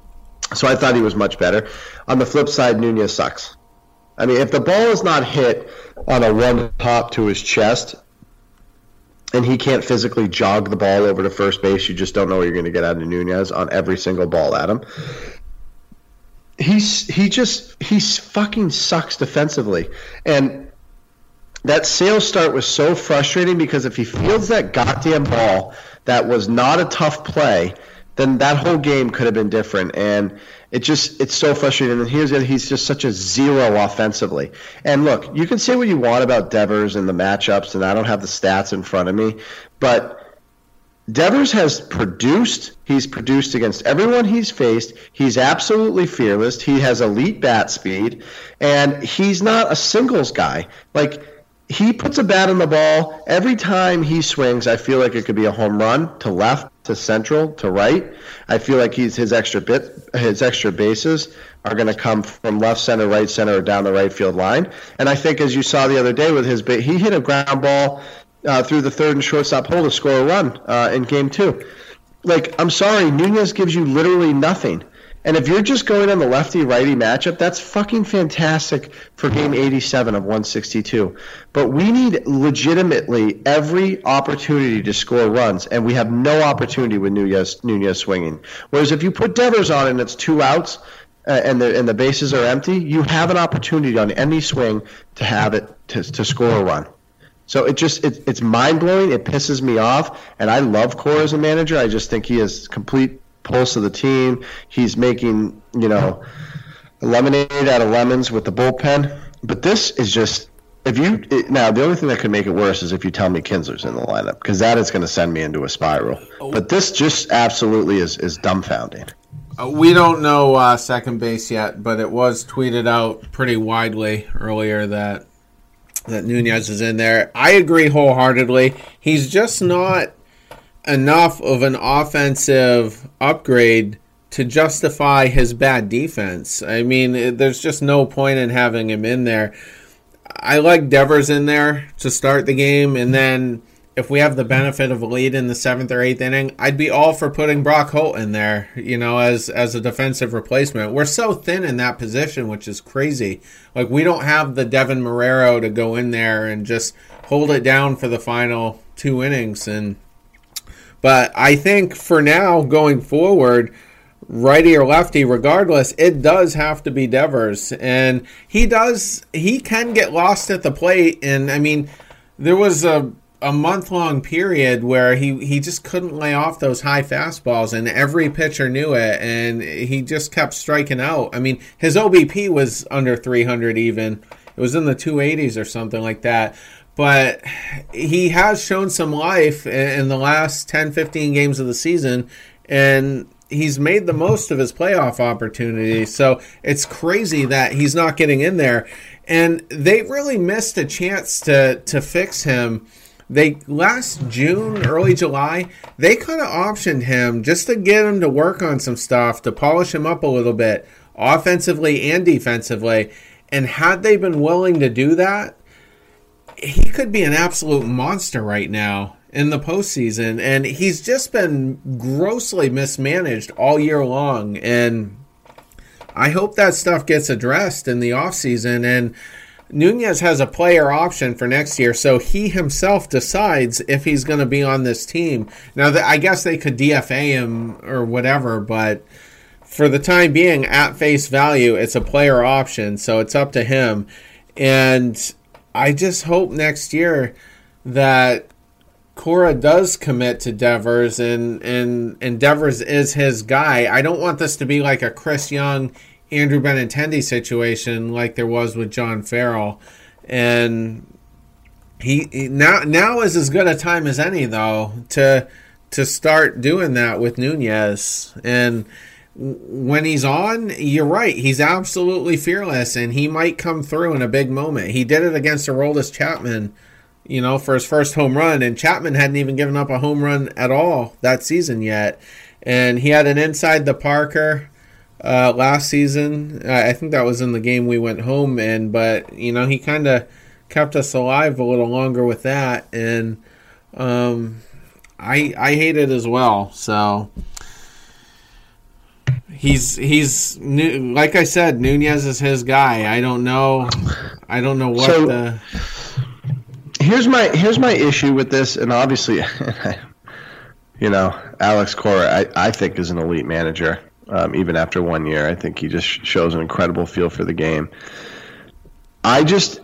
So I thought he was much better. On the flip side, Nunez sucks. I mean, if the ball is not hit on a one hop to his chest, and he can't physically jog the ball over to first base, you just don't know what you're going to get out of Nunez on every single ball at him. He's he just he's fucking sucks defensively, and that Sale's start was so frustrating because if he fields that goddamn ball that was not a tough play, then that whole game could have been different. And it just it's so frustrating. And here's it, he's just such a zero offensively. And look, you can say what you want about Devers and the matchups, and I don't have the stats in front of me, but Devers has produced. He's produced against everyone he's faced. He's absolutely fearless. He has elite bat speed, and he's not a singles guy. Like he puts a bat on the ball every time he swings. I feel like it could be a home run to left, to central, to right. I feel like he's his extra bit, his extra bases are going to come from left center, right center, or down the right field line. And I think, as you saw the other day with his, he hit a ground ball uh, through the third and shortstop hole to score a run uh, in game two. Like, I'm sorry, Nunez gives you literally nothing. And if you're just going on the lefty righty matchup, that's fucking fantastic for game 87 of 162. But we need legitimately every opportunity to score runs, and we have no opportunity with Nunez, Nunez swinging. Whereas if you put Devers on and it's two outs, uh, and the and the bases are empty, you have an opportunity on any swing to have it to, to score a run. So it just it, it's mind blowing. It pisses me off, and I love Cora as a manager. I just think he is complete pulse of the team. He's making, you know, lemonade out of lemons with the bullpen. But this is just if you it, now the only thing that could make it worse is if you tell me Kinsler's in the lineup because that is going to send me into a spiral. But this just absolutely is is dumbfounding. Uh, we don't know uh, second base yet, but it was tweeted out pretty widely earlier that that Nunez is in there. I agree wholeheartedly. He's just not enough of an offensive upgrade to justify his bad defense. I mean, there's just no point in having him in there. I like Devers in there to start the game, and then if we have the benefit of a lead in the seventh or eighth inning, I'd be all for putting Brock Holt in there, you know, as as a defensive replacement. We're so thin in that position, which is crazy. Like we don't have the Deven Marrero to go in there and just hold it down for the final two innings and but I think for now, going forward, righty or lefty, regardless, it does have to be Devers. And he does, he can get lost at the plate. And I mean, there was a, a month long period where he, he just couldn't lay off those high fastballs, and every pitcher knew it. And he just kept striking out. I mean, his OBP was under 300 even. It was in the 280s or something like that but he has shown some life in the last 10 15 games of the season and he's made the most of his playoff opportunity. So it's crazy that he's not getting in there. And they really missed a chance to to fix him. They last June, early July, they kind of optioned him just to get him to work on some stuff, to polish him up a little bit, offensively and defensively. And had they been willing to do that, he could be an absolute monster right now in the postseason, and he's just been grossly mismanaged all year long. And I hope that stuff gets addressed in the offseason. And Nunez has a player option for next year, so he himself decides if he's going to be on this team. Now, I guess they could DFA him or whatever, but for the time being, at face value, it's a player option, so it's up to him. And I just hope next year that Cora does commit to Devers and, and, and Devers is his guy. I don't want this to be like a Chris Young, Andrew Benintendi situation like there was with John Farrell. And he, he now now is as good a time as any though to to start doing that with Nunez and when he's on, you're right. He's absolutely fearless, and he might come through in a big moment. He did it against Aroldis Chapman, you know, for his first home run, and Chapman hadn't even given up a home run at all that season yet. And he had an inside the Parker uh, last season. I think that was in the game we went home in, but you know, he kind of kept us alive a little longer with that, and um, I I hate it as well. So he's he's like I said, Nunez is his guy. I don't know. I don't know what so, the. Here's my here's my issue with this, and obviously, [laughs] you know, Alex Cora, I, I think is an elite manager. Um, even after one year, I think he just shows an incredible feel for the game. I just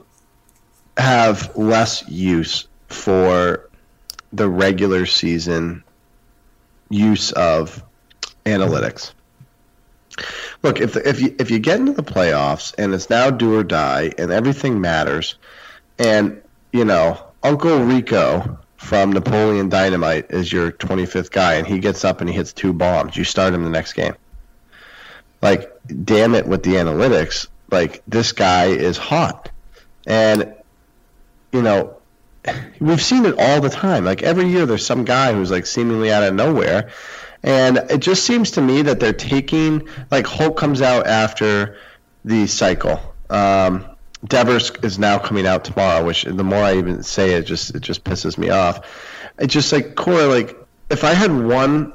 have less use for the regular season use of analytics. Look, if if you if you get into the playoffs and it's now do or die and everything matters, and you know Uncle Rico from Napoleon Dynamite is your 25th guy, and he gets up and he hits two bombs, you start him the next game. Like, damn it with the analytics, like this guy is hot, and you know we've seen it all the time. Like every year, there's some guy who's like seemingly out of nowhere, and it just seems to me that they're taking like Holt comes out after the cycle. Um, Devers is now coming out tomorrow, which the more I even say it, just it just pisses me off. It's just like Cora, like if I had one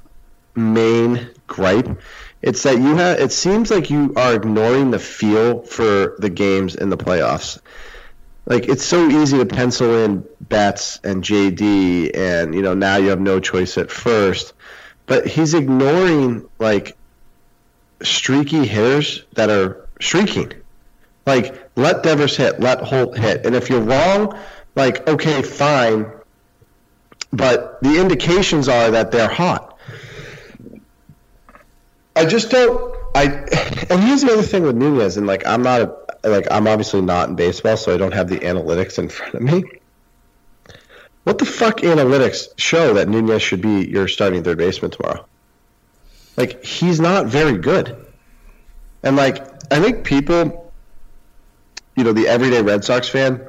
main gripe, it's that you have. It seems like you are ignoring the feel for the games in the playoffs. Like it's so easy to pencil in Betts and JD, and you know now you have no choice at first but he's ignoring like streaky hitters that are streaking. Like let Devers hit, let Holt hit, and if you're wrong, like okay, fine, but the indications are that they're hot. I just don't. I and here's the other thing with Nunez, and like I'm not a, like I'm obviously not in baseball, so I don't have the analytics in front of me. What the fuck analytics show that Nunez should be your starting third baseman tomorrow? Like he's not very good. And like I think people you know, the everyday Red Sox fan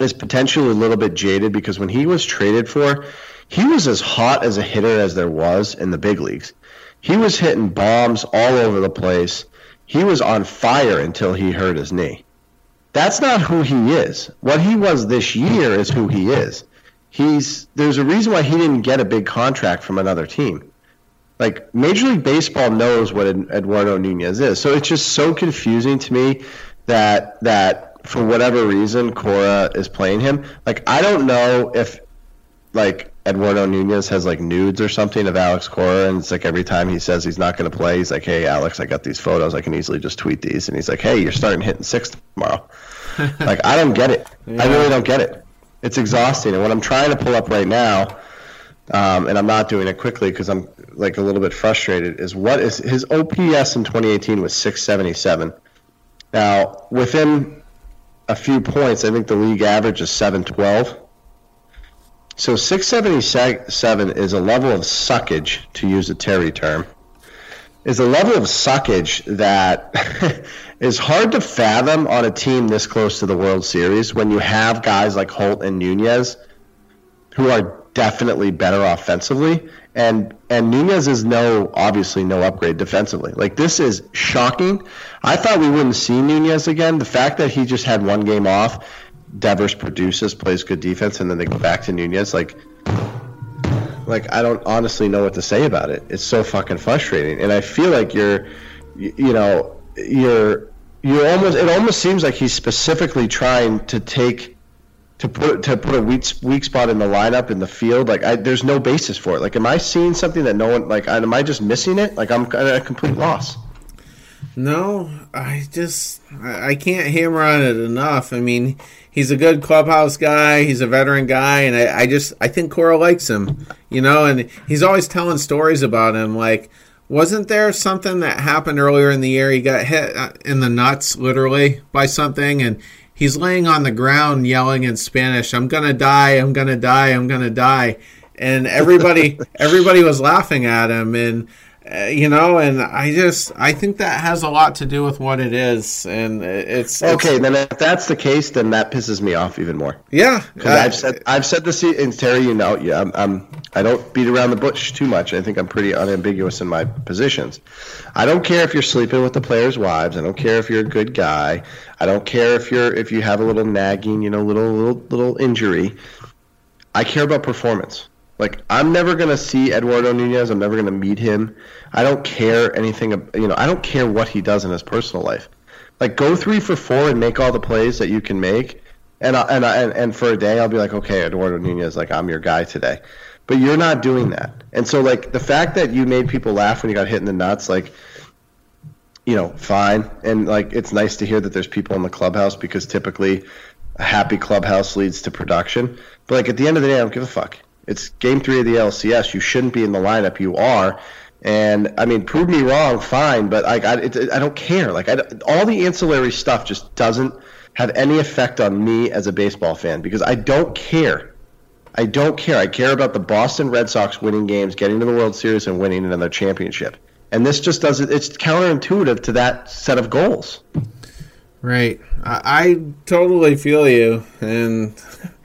is potentially a little bit jaded because when he was traded for, he was as hot as a hitter as there was in the big leagues. He was hitting bombs all over the place. He was on fire until he hurt his knee. That's not who he is. What he was this year is who he is he's there's a reason why he didn't get a big contract from another team. Like Major League Baseball knows what Eduardo Nunez is, so it's just so confusing to me that that for whatever reason Cora is playing him. Like I don't know if like Eduardo Nunez has like nudes or something of Alex Cora, and it's like every time he says he's not going to play, he's like, "Hey, Alex, I got these photos. I can easily just tweet these." And he's like, "Hey, you're starting hitting six tomorrow." [laughs] like I don't get it. Yeah. I really don't get it. It's exhausting. And what I'm trying to pull up right now, um, and I'm not doing it quickly because I'm like a little bit frustrated, is what is his OPS in 2018 was 677. Now, within a few points, I think the league average is 712. So 677 is a level of suckage, to use a Terry term, is a level of suckage that [laughs] is hard to fathom on a team this close to the World Series when you have guys like Holt and Nunez who are definitely better offensively and and Nunez is no obviously no upgrade defensively. Like this is shocking. I thought we wouldn't see Nunez again. The fact that he just had one game off, Devers produces, plays good defense, and then they go back to Nunez. Like like I don't honestly know what to say about it. It's so fucking frustrating, and I feel like you're, you know, you're you almost it almost seems like he's specifically trying to take to put to put a weak weak spot in the lineup in the field. Like I, there's no basis for it. Like, am I seeing something that no one like? Am I just missing it? Like I'm at a complete loss. No, I just I can't hammer on it enough. I mean, he's a good clubhouse guy. He's a veteran guy, and I, I just I think Cora likes him, you know. And he's always telling stories about him. Like, wasn't there something that happened earlier in the year? He got hit uh, in the nuts, literally, by something, and he's laying on the ground yelling in Spanish, "I'm gonna die! I'm gonna die! I'm gonna die!" And everybody [laughs] everybody was laughing at him, and uh, you know, and I just I think that has a lot to do with what it is, and it's okay. It's, then if that's the case, then that pisses me off even more. Yeah, uh, I've said I've said this, and Terry, you know, yeah, I'm, I'm I don't beat around the bush too much. I think I'm pretty unambiguous in my positions. I don't care if you're sleeping with the players' wives. I don't care if you're a good guy. I don't care if you're if you have a little nagging, you know, little little little injury. I care about performance. Like I'm never gonna see Eduardo Nunez. I'm never gonna meet him. I don't care anything. You know, I don't care what he does in his personal life. Like go three for four and make all the plays that you can make. And I, and, I, and and for a day I'll be like, okay, Eduardo Nunez, like I'm your guy today. But you're not doing that. And so like the fact that you made people laugh when you got hit in the nuts, like you know, fine. And like it's nice to hear that there's people in the clubhouse because typically a happy clubhouse leads to production. But like at the end of the day, I don't give a fuck. It's game three of the LCS. You shouldn't be in the lineup. You are. And I mean, prove me wrong, fine. But like, I, it, I don't care. Like, I, all the ancillary stuff just doesn't have any effect on me as a baseball fan because I don't care. I don't care. I care about the Boston Red Sox winning games, getting to the World Series, and winning another championship. And this just doesn't. It's counterintuitive to that set of goals. Right. I, I totally feel you, and [laughs]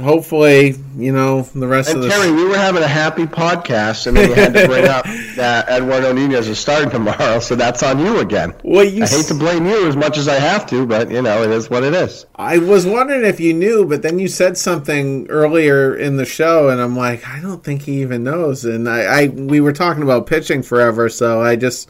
hopefully, you know, the rest And of the Terry, we were having a happy podcast, and then you had to bring up that Eduardo Nunez is starting tomorrow, so that's on you again. Well, you I hate to blame you as much as I have to, but you know it is what it is. I was wondering if you knew, but then you said something earlier in the show, and I'm like, I don't think he even knows. And I, I we were talking about pitching forever, so I just,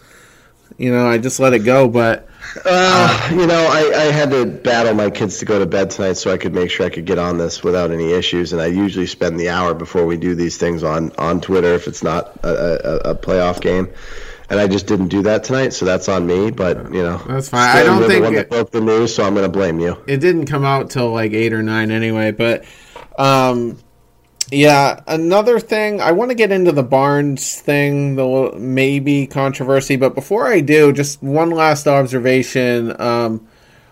you know, I just let it go. But Uh, you know, I, I had to battle my kids to go to bed tonight so I could make sure I could get on this without any issues. And I usually spend the hour before we do these things on on Twitter if it's not a, a, a playoff game. And I just didn't do that tonight, so that's on me. But you know, That's fine. I don't think the one it- that broke the news, so I'm going to blame you. it didn't come out till like eight or nine anyway. But um, yeah, another thing I want to get into the Barnes thing, the maybe controversy. But before I do, just one last observation. Um,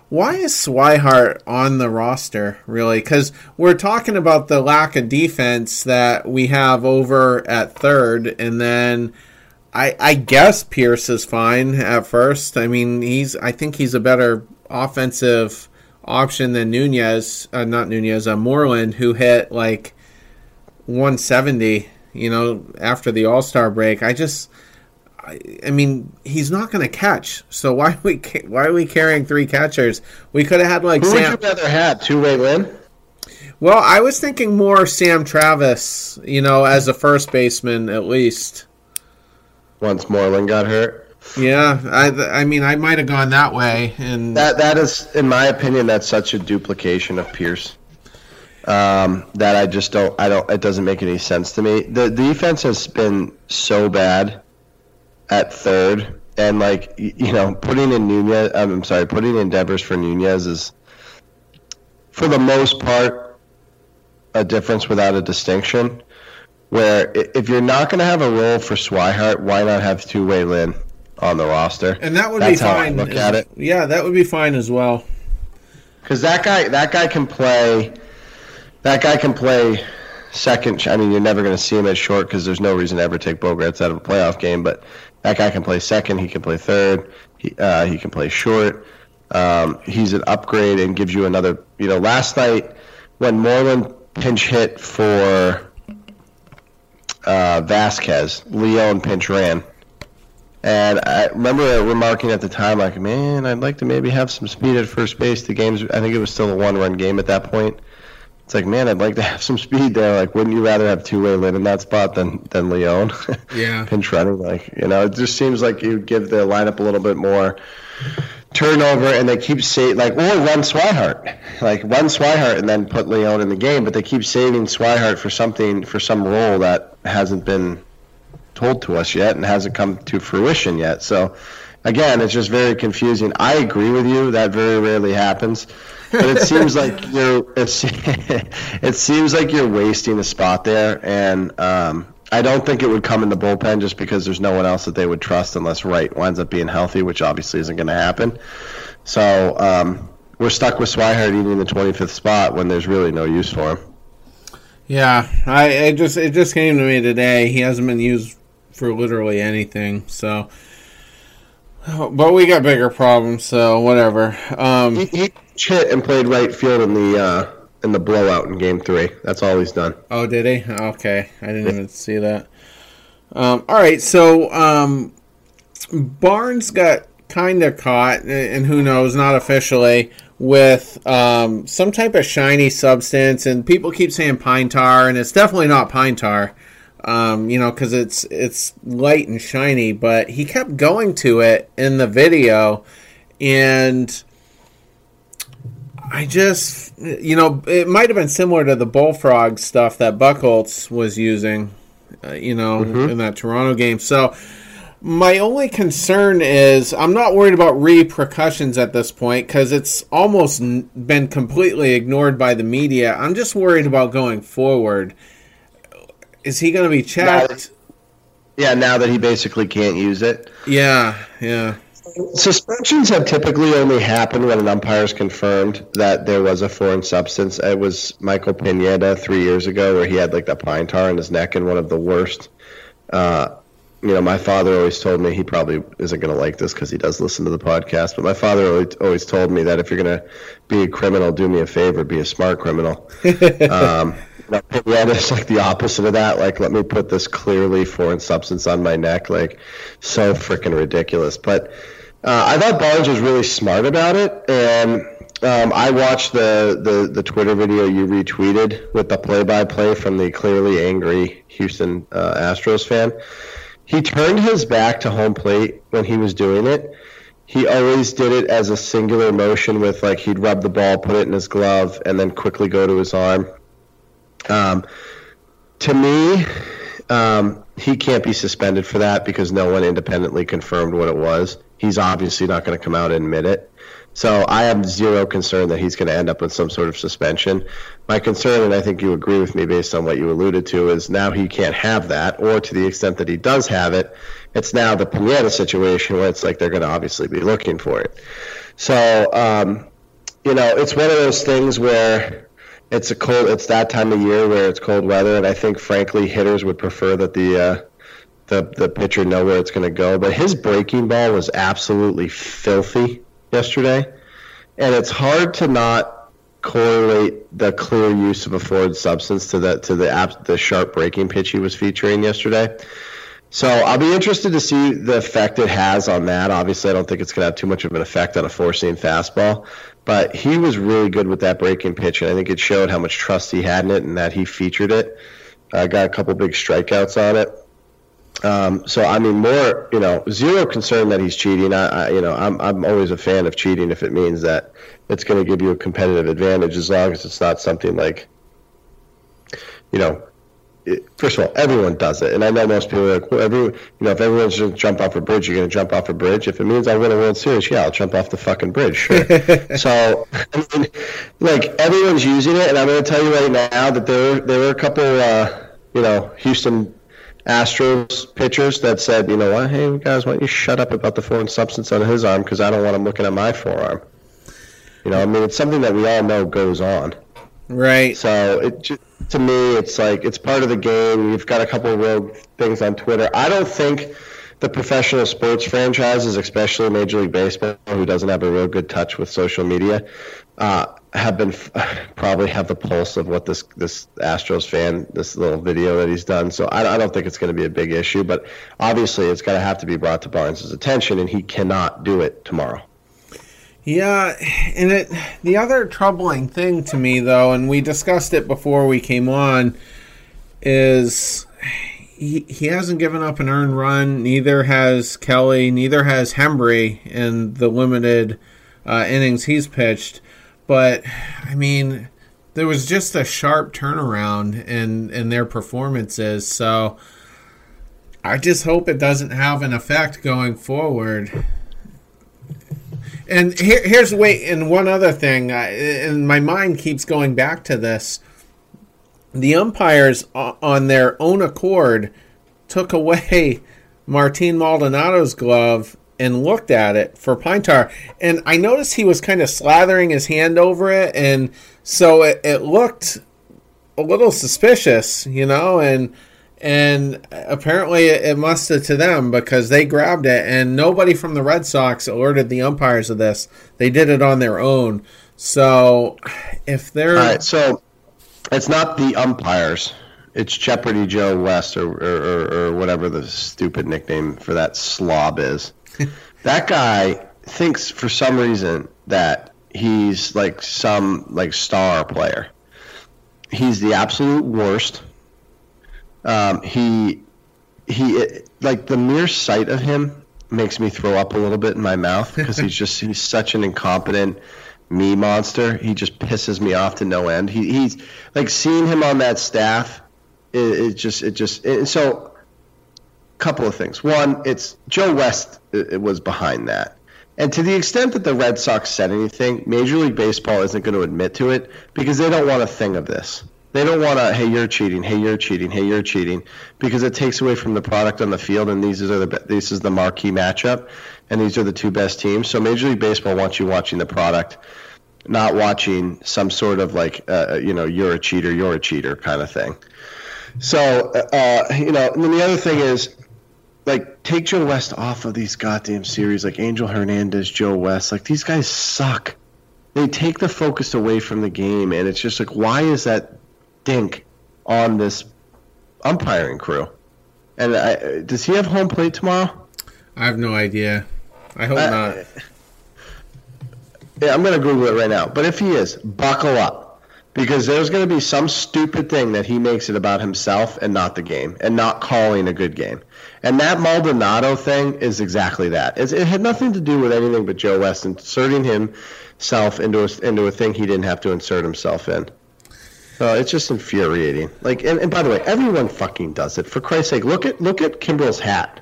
why is Swihart on the roster, really? Because we're talking about the lack of defense that we have over at third, and then I, I guess Pearce is fine at first. I mean, he's I think he's a better offensive option than Nunez, uh, not Nunez, uh, Moreland, who hit like 170. You know, after the All Star break, I just. I I mean, he's not going to catch. So why are we ca- why are we carrying three catchers? We could have had like Who would Sam. you rather have, Tzu-Wei Lin? Well, I was thinking more Sam Travis. You know, as a first baseman at least. Once Moreland got hurt. Yeah, I I mean, I might have gone that way, and That that is, in my opinion, that's such a duplication of Pearce. Um, that I just don't. I don't. It doesn't make any sense to me. The defense has been so bad at third, and like you know, putting in Nunez. um, I'm sorry, putting in Devers for Nunez is, for the most part, a difference without a distinction. Where if you're not going to have a role for Swihart, why not have Tzu-Wei Lin on the roster? and that would That's be fine. look at it. Yeah, that would be fine as well. Because that guy, that guy can play. That guy can play second. I mean, you're never going to see him at short because there's no reason to ever take Bogaerts out of a playoff game. But that guy can play second. He can play third. He uh, he can play short. Um, he's an upgrade and gives you another. You know, last night when Moreland pinch hit for uh, Vazquez, Leon pinch ran. And I remember remarking at the time, like, man, I'd like to maybe have some speed at first base. The game's, I think it was still a one-run game at that point. It's like, man, I'd like to have some speed there. Like, wouldn't you rather have Tzu-Wei Lin in that spot than than Leon? [laughs] Yeah. pinch running, like, you know, it just seems like you give the lineup a little bit more turnover, and they keep saying like, or run Swihart, like run Swihart, and then put Leon in the game. But they keep saving Swihart for something for some role that hasn't been told to us yet and hasn't come to fruition yet. So again, it's just very confusing. I agree with you that very rarely happens. But it seems like you're it's, [laughs] it seems like you're wasting a spot there and um, I don't think it would come in the bullpen just because there's no one else that they would trust unless Wright winds up being healthy, which obviously isn't going to happen. So um, we're stuck with Swihart eating the 25th spot when there's really no use for him. Yeah, I it just it just came to me today. He hasn't been used for literally anything. So, but we got bigger problems. So whatever. Um, He, he hit and played right field in the uh, in the blowout in Game Three. That's all he's done. oh, did he? Okay, I didn't even see that. Um, all right, so um, Barnes got kind of caught, and who knows, not officially, with um, some type of shiny substance, and people keep saying pine tar, and it's definitely not pine tar. Um, you know, because it's it's light and shiny, but he kept going to it in the video, and I just, you know, it might have been similar to the bullfrog stuff that Buchholz was using, uh, you know, Mhm. in that Toronto game. So my only concern is I'm not worried about repercussions at this point because it's almost n- been completely ignored by the media. I'm just worried about going forward. Is he going to be checked? Yeah, now that he basically can't use it. Yeah, yeah. Suspensions have typically only happened when an umpire is confirmed that there was a foreign substance. It was Michael Pineda three years ago where he had like that pine tar in his neck and one of the worst. Uh, you know, my father always told me he probably isn't going to like this because he does listen to the podcast. But my father always, told me that if you're going to be a criminal, do me a favor, be a smart criminal. [laughs] um, Pineda is like the opposite of that. Like, let me put this clearly foreign substance on my neck. Like, so freaking ridiculous. But uh, I thought Barnes was really smart about it, and um, I watched the, the the Twitter video you retweeted with the play-by-play from the clearly angry Houston uh, Astros fan. He turned his back to home plate when he was doing it. He always did it as a singular motion with like he'd rub the ball, put it in his glove, and then quickly go to his arm. Um, to me, um, he can't be suspended for that because no one independently confirmed what it was. He's obviously not going to come out and admit it. So I have zero concern that he's going to end up with some sort of suspension. My concern, and I think you agree with me based on what you alluded to, is now he can't have that, or to the extent that he does have it, it's now the Pineda situation where it's like they're going to obviously be looking for it. So, um, you know, it's one of those things where it's a cold, it's that time of year where it's cold weather, and I think frankly hitters would prefer that the uh, the the pitcher know where it's going to go. But his breaking ball was absolutely filthy yesterday, and it's hard to not correlate the clear use of a foreign substance to the to the the sharp breaking pitch he was featuring yesterday. So I'll be interested to see the effect it has on that. Obviously, I don't think it's going to have too much of an effect on a four-seam fastball, but he was really good with that breaking pitch, and I think it showed how much trust he had in it and that he featured it. Uh, got a couple big strikeouts on it. Um, so I mean, more you know, zero concern that he's cheating. I, I you know, I'm I'm always a fan of cheating if it means that it's going to give you a competitive advantage, as long as it's not something like, you know, it, first of all, everyone does it, and I know most people are like, well, every, you know, if everyone's going to jump off a bridge, you're going to jump off a bridge. If it means I win a World Series, yeah, I'll jump off the fucking bridge. Sure. [laughs] so, I mean, like everyone's using it, and I'm going to tell you right now that there there were a couple, uh, you know, Houston Astros pitchers that said, you know what, hey guys, why don't you shut up about the foreign substance on his arm because I don't want him looking at my forearm. You know, I mean, it's something that we all know goes on. Right. So it ju- to me, it's like it's part of the game. You've got a couple of rogue things on Twitter. I don't think the professional sports franchises, especially Major League Baseball, who doesn't have a real good touch with social media, uh, have been [sighs] probably have the pulse of what this this Astros fan, this little video that he's done. So I, I don't think it's going to be a big issue, but obviously it's going to have to be brought to Barnes' attention, and he cannot do it tomorrow. Yeah, and it the other troubling thing to me though, and we discussed it before we came on, is he he hasn't given up an earned run. Neither has Kelly. Neither has Hembree in the limited uh, innings he's pitched. But I mean, there was just a sharp turnaround in in their performances. So I just hope it doesn't have an effect going forward. And here, here's wait, and one other thing, I, and my mind keeps going back to this. The umpires, on their own accord, took away [laughs] Martin Maldonado's glove and looked at it for pine tar. And I noticed he was kind of slathering his hand over it, and so it, it looked a little suspicious, you know, and and apparently it, must have to them because they grabbed it and nobody from the Red Sox alerted the umpires of this. They did it on their own. So if they're so it's not the umpires. It's Jeopardy Joe West or, or, or whatever the stupid nickname for that slob is. That guy thinks for some reason that he's like some like star player. He's the absolute worst. Um, he he like the mere sight of him makes me throw up a little bit in my mouth [laughs] because he's just he's such an incompetent me monster. He just pisses me off to no end. He, he's like seeing him on that staff. It, it just it just it, so. Couple of things. One, it's Joe West. It was behind that. And to the extent that the Red Sox said anything, Major League Baseball isn't going to admit to it because they don't want a thing of this. They don't want to, hey, you're cheating, hey, you're cheating, hey, you're cheating, because it takes away from the product on the field, and these are the this is the marquee matchup, and these are the two best teams. So Major League Baseball wants you watching the product, not watching some sort of like, uh, you know, you're a cheater, you're a cheater kind of thing. So, uh, you know, and then the other thing is, like take Joe West off of these goddamn series, like Angel Hernandez, Joe West. Like these guys suck. They take the focus away from the game, and it's just like, why is that dink on this umpiring crew? And I, does he have home plate tomorrow? I have no idea. I hope uh, not. Yeah, I'm gonna Google it right now. But if he is, buckle up because there's going to be some stupid thing that he makes it about himself and not the game and not calling a good game. And that Maldonado thing is exactly that. It's, it had nothing to do with anything but Joe West inserting himself into a, into a thing he didn't have to insert himself in. So it's just infuriating. Like, and, and by the way, everyone fucking does it. For Christ's sake, look at look at Kimbrel's hat.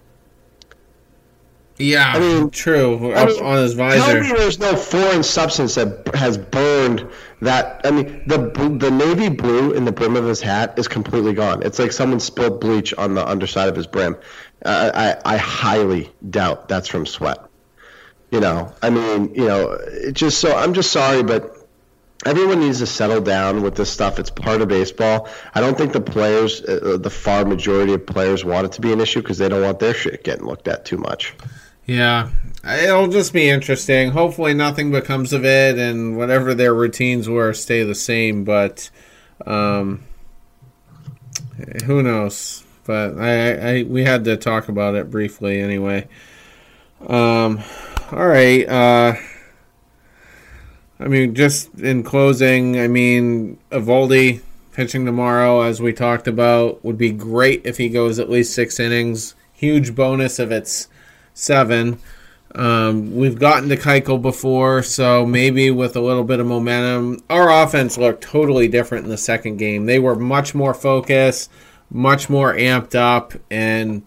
Yeah, I mean, true. I mean, on his visor. Tell me there's no foreign substance that has burned that. I mean, the the navy blue in the brim of his hat is completely gone. It's like someone spilled bleach on the underside of his brim. Uh, I I highly doubt that's from sweat. You know, I mean, you know, it just so I'm just sorry, but everyone needs to settle down with this stuff. It's part of baseball. I don't think the players, uh, the far majority of players, want it to be an issue because they don't want their shit getting looked at too much. Yeah, it'll just be interesting. Hopefully, nothing becomes of it, and whatever their routines were stay the same. But um, who knows? But I, I, we had to talk about it briefly anyway. Um, all right. Uh, I mean, just in closing, I mean, Eovaldi pitching tomorrow, as we talked about, would be great if he goes at least six innings. Huge bonus if it's seven. Um, we've gotten to Keuchel before, so maybe with a little bit of momentum, our offense looked totally different in the second game. They were much more focused, much more amped up, and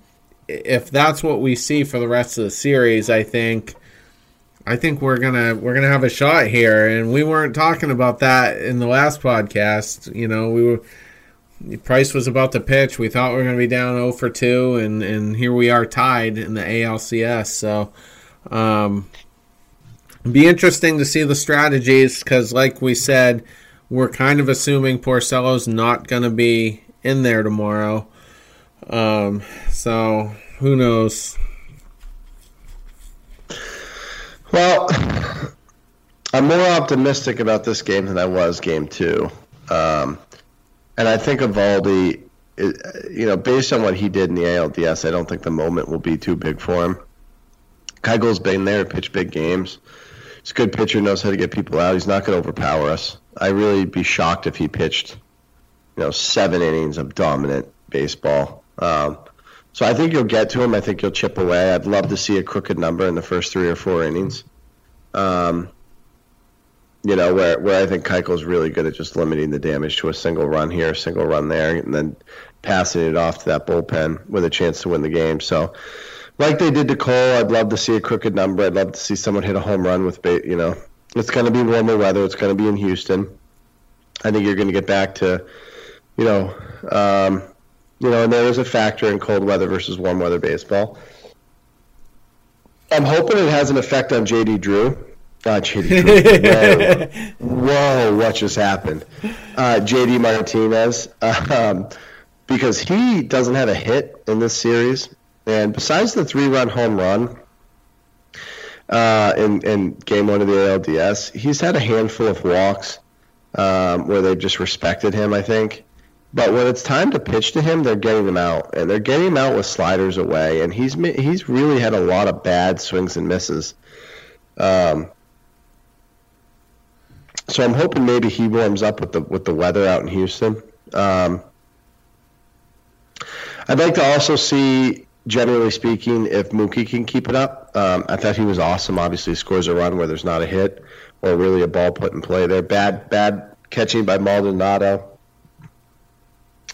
if that's what we see for the rest of the series, I think, I think we're gonna we're gonna have a shot here. And we weren't talking about that in the last podcast. You know, we were Price was about to pitch. We thought we were going to be down 0 for 2, and, and here we are tied in the ALCS. So, um, be interesting to see the strategies because, like we said, we're kind of assuming Porcello's not going to be in there tomorrow. Um, so, who knows? Well, I'm more optimistic about this game than I was game two. Um, and I think Eovaldi, you know, based on what he did in the ALDS, I don't think the moment will be too big for him. Keuchel's been there, pitched big games. He's a good pitcher, knows how to get people out. He's not going to overpower us. I'd really be shocked if he pitched, you know, seven innings of dominant baseball. Um, so I think you'll get to him. I think you'll chip away. I'd love to see a crooked number in the first three or four innings. Um, you know, where where I think Keuchel's really good at just limiting the damage to a single run here, a single run there, and then passing it off to that bullpen with a chance to win the game. So, like they did to Cole, I'd love to see a crooked number. I'd love to see someone hit a home run with, you know, it's going to be warmer weather. It's going to be in Houston. I think you're going to get back to, you know, um, you know, and there is a factor in cold weather versus warm weather baseball. I'm hoping it has an effect on JD Drew uh, JD. Whoa. Whoa, what just happened? Uh, JD Martinez, um, because he doesn't have a hit in this series, and besides the three-run home run uh, in in game one of the ALDS, he's had a handful of walks um, where they've just respected him. I think. But when it's time to pitch to him, they're getting him out, and they're getting him out with sliders away, and he's he's really had a lot of bad swings and misses. Um, so I'm hoping maybe he warms up with the with the weather out in Houston. Um, I'd like to also see, generally speaking, if Mookie can keep it up. Um, I thought he was awesome. Obviously, scores a run where there's not a hit or really a ball put in play there. Bad bad catching by Maldonado,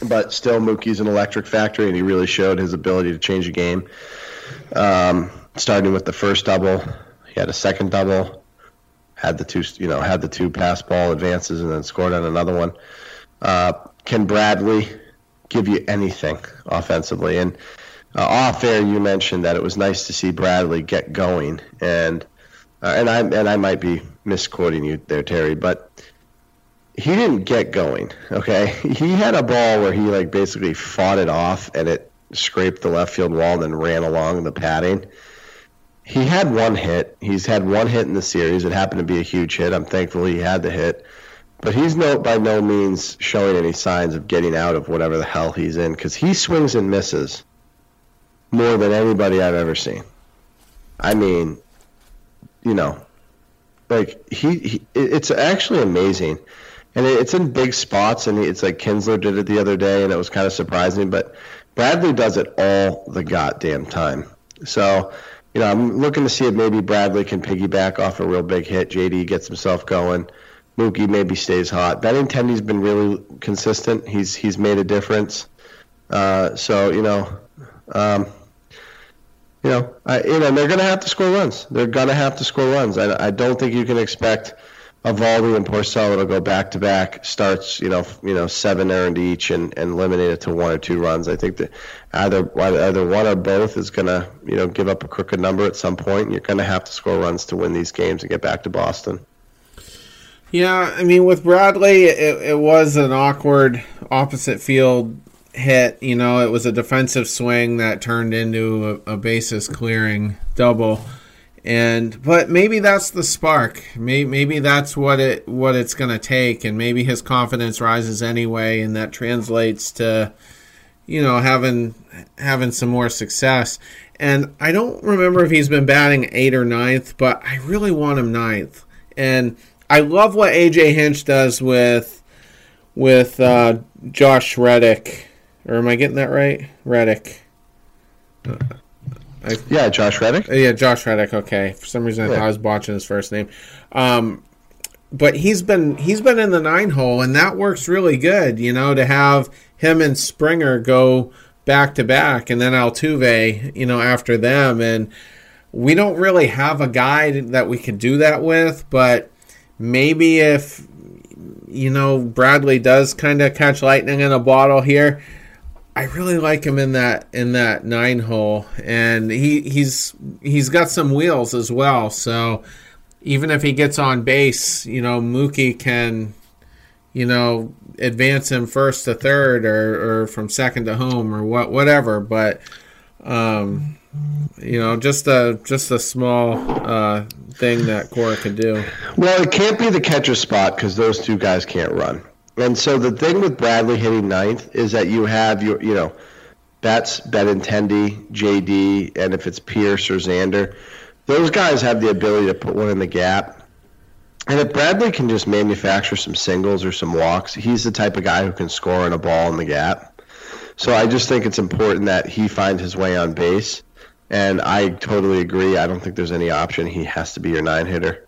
but still Mookie's an electric factory, and he really showed his ability to change a game. Um, starting with the first double, he had a second double, had the two you know had the two pass ball advances, and then scored on another one. Uh, can Bradley give you anything offensively? And uh, off air, you mentioned that it was nice to see Bradley get going, and uh, and I and I might be misquoting you there, Terry, but he didn't get going. Okay, [laughs] he had a ball where he like basically fought it off, and it scraped the left field wall and then ran along the padding. He had one hit. He's had one hit in the series. It happened to be a huge hit. I'm thankful he had the hit. But he's no by no means showing any signs of getting out of whatever the hell he's in because he swings and misses more than anybody I've ever seen. I mean, you know, like he, he it's actually amazing, and it's in big spots, and it's like Kinsler did it the other day, and it was kind of surprising. But Bradley does it all the goddamn time. So, you know, I'm looking to see if maybe Bradley can piggyback off a real big hit. JD gets himself going. Mookie maybe stays hot. Benintendi's been really consistent. He's he's made a difference. Uh, so you know, um, you know, I, you know they're going to have to score runs. They're going to have to score runs. I, I don't think you can expect Eovaldi and Porcello to go back to back starts. You know, you know, seven earned each and, and eliminate it to one or two runs. I think that either either one or both is going to you know give up a crooked number at some point. And you're going to have to score runs to win these games and get back to Boston. Yeah, I mean, with Bradley, it, it was an awkward opposite field hit. You know, it was a defensive swing that turned into a, a basis clearing double. And but maybe that's the spark. Maybe, maybe that's what it what it's going to take, and maybe his confidence rises anyway, and that translates to, you know, having having some more success. And I don't remember if he's been batting eight or ninth, but I really want him ninth. And I love what AJ Hinch does with with uh, Josh Reddick. Or am I getting that right? Reddick. I, yeah, Josh Reddick. Yeah, Josh Reddick. Okay, for some reason I yeah. thought I was botching his first name. Um, but he's been he's been in the nine hole, and that works really good. You know, to have him and Springer go back to back, and then Altuve, you know, after them, and we don't really have a guy that we could do that with, but maybe if you know Bradley does kind of catch lightning in a bottle here, I really like him in that in that nine hole, and he he's he's got some wheels as well. So even if he gets on base, you know Mookie can, you know, advance him first to third or, or from second to home or what whatever. But um, you know, just a just a small uh, thing that Cora could do. Well, it can't be the catcher spot because those two guys can't run. And so the thing with Bradley hitting ninth is that you have your, you know, that's Benintendi, JD, and if it's Pearce or Xander, those guys have the ability to put one in the gap. And if Bradley can just manufacture some singles or some walks, he's the type of guy who can score in a ball in the gap. So I just think it's important that he finds his way on base. And I totally agree. I don't think there's any option. He has to be your nine hitter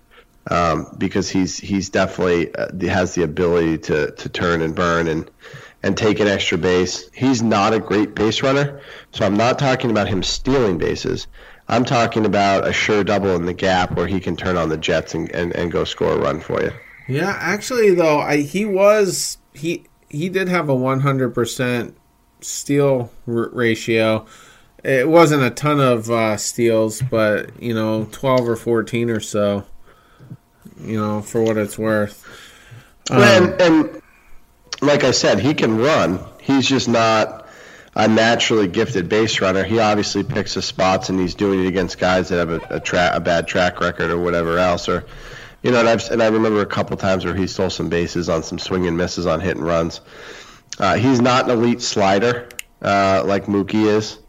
um, because he's he's definitely uh, has the ability to to turn and burn and and take an extra base. He's not a great base runner, so I'm not talking about him stealing bases. I'm talking about a sure double in the gap where he can turn on the Jets and, and, and go score a run for you. Yeah, actually though, I he was he he did have a 100% steal r- ratio it wasn't a ton of uh, steals, but you know, twelve or fourteen or so. You know, for what it's worth. Um, and, and like I said, he can run. He's just not a naturally gifted base runner. He obviously picks his spots, and he's doing it against guys that have a, a, tra- a bad track record or whatever else. Or, you know, and, I've, and I remember a couple times where he stole some bases on some swing and misses on hit and runs. Uh, he's not an elite slider uh, like Mookie is.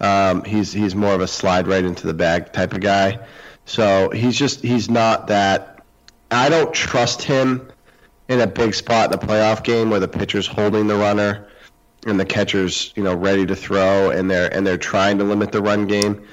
Um, he's he's more of a slide right into the bag type of guy. So he's just he's not that I don't trust him in a big spot in a playoff game where the pitcher's holding the runner and the catcher's you know ready to throw and they're and they're trying to limit the run game.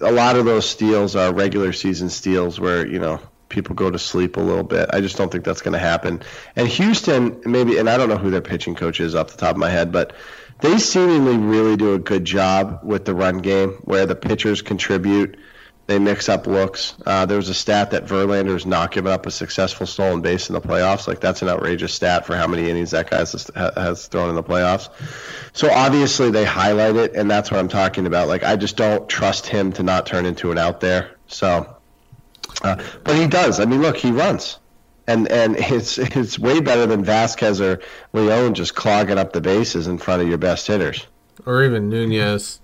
A lot of those steals are regular season steals where you know people go to sleep a little bit. I just don't think that's going to happen. And Houston, maybe, and I don't know who their pitching coach is off the top of my head, but they seemingly really do a good job with the run game where the pitchers contribute. They mix up looks. Uh, there was a stat that Verlander has not given up a successful stolen base in the playoffs. Like that's an outrageous stat for how many innings that guy has, has thrown in the playoffs. So obviously they highlight it, and that's what I'm talking about. Like I just don't trust him to not turn into an out there. So uh, but he does. I mean, look, he runs, and and [laughs] it's it's way better than Vazquez or Leon just clogging up the bases in front of your best hitters. Or even Nunez.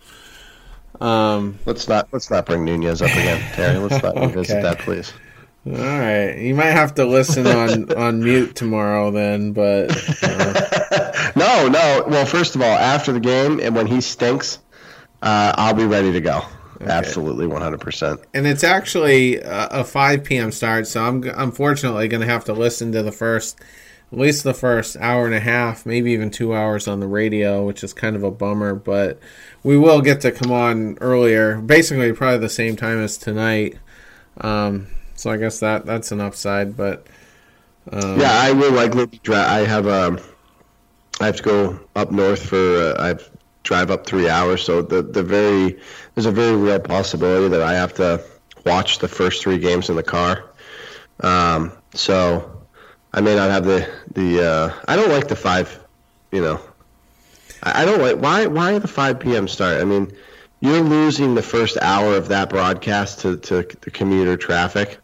Um, let's not let's not bring Nunez up again, Terry. Let's not okay. [laughs] revisit that, please. All right, you might have to listen on [laughs] on mute tomorrow then, but uh... no, no. Well, first of all, after the game and when he stinks, uh, I'll be ready to go. Okay. Absolutely, one hundred percent. And it's actually a, a five p.m. start, so I'm unfortunately going to have to listen to the first, at least the first hour and a half, maybe even two hours on the radio, which is kind of a bummer. But we will get to come on earlier, basically probably the same time as tonight. Um, so I guess that that's an upside. But um, yeah, I will likely. Dra- I have um, I have to go up north for. Uh, I've drive up three hours. So the the very there's a very real possibility that I have to watch the first three games in the car. Um, so I may not have the the. Uh, I don't like the five. You know, I, don't like why why the five p.m. start. I mean, you're losing the first hour of that broadcast to to the commuter traffic.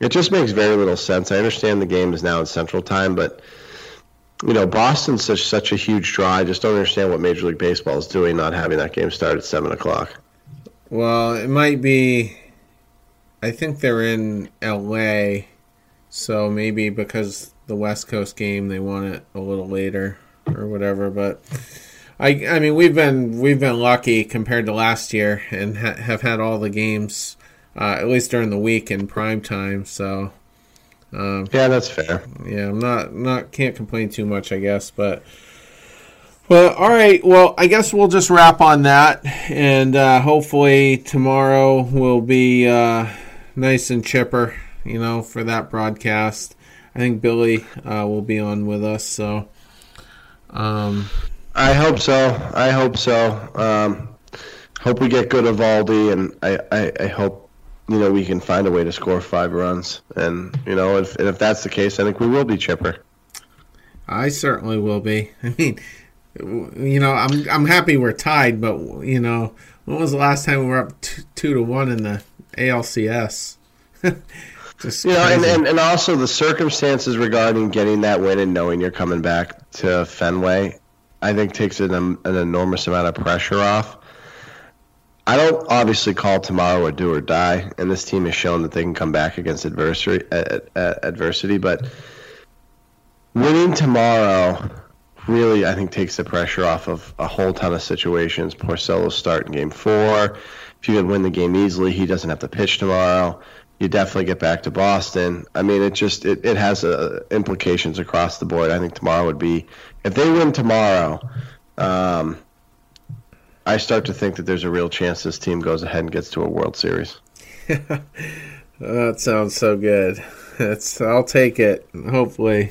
It just makes very little sense. I understand the game is now in Central Time, but you know, Boston's such such a huge draw. I just don't understand what Major League Baseball is doing, not having that game start at seven o'clock. Well, it might be. I think they're in L.A., so maybe because the West Coast game, they want it a little later or whatever. But I, I mean, we've been we've been lucky compared to last year, and ha- have had all the games uh, at least during the week in prime time. So um, yeah, that's fair. Yeah, I'm not not can't complain too much, I guess, but. Well, all right. Well, I guess we'll just wrap on that, and uh, hopefully tomorrow will be uh, nice and chipper, you know, for that broadcast. I think Billy uh, will be on with us, so. Um, I hope so. I hope so. Um, hope we get good Eovaldi, and I, I, I hope you know, we can find a way to score five runs. And, you know, if, if that's the case, I think we will be chipper. I certainly will be. [laughs] I mean, you know, I'm I'm happy we're tied, but you know, when was the last time we were up two, two to one in the ALCS? [laughs] Just you know, and, and, and also the circumstances regarding getting that win and knowing you're coming back to Fenway, I think takes an, an enormous amount of pressure off. I don't obviously call tomorrow a do or die, and this team has shown that they can come back against adversity. adversity, but winning tomorrow really, I think, takes the pressure off of a whole ton of situations. Porcello's start in Game Four. If you could win the game easily, he doesn't have to pitch tomorrow. You definitely get back to Boston. I mean, it just it, it has uh, implications across the board. I think tomorrow would be if they win tomorrow. Um, I start to think that there's a real chance this team goes ahead and gets to a World Series. [laughs] that sounds so good. [laughs] It's I'll take it. Hopefully,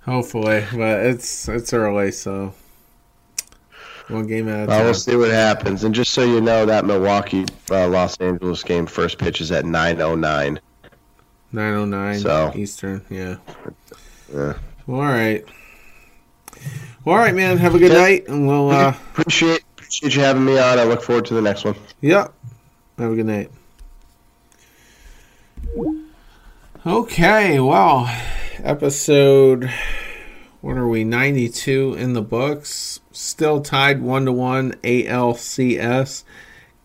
hopefully, but it's it's early, so one game a time. we'll see what happens. And just so you know, that Milwaukee uh, Los Angeles game first pitch is at nine oh nine. Nine oh nine. So Eastern, yeah. Yeah. All right. Well, all right, man. Have a good night, and we'll uh, appreciate Appreciate you having me on. I look forward to the next one. Yeah. Have a good night. Okay, well, episode what are we 92 in the books still tied 1 to 1 ALCS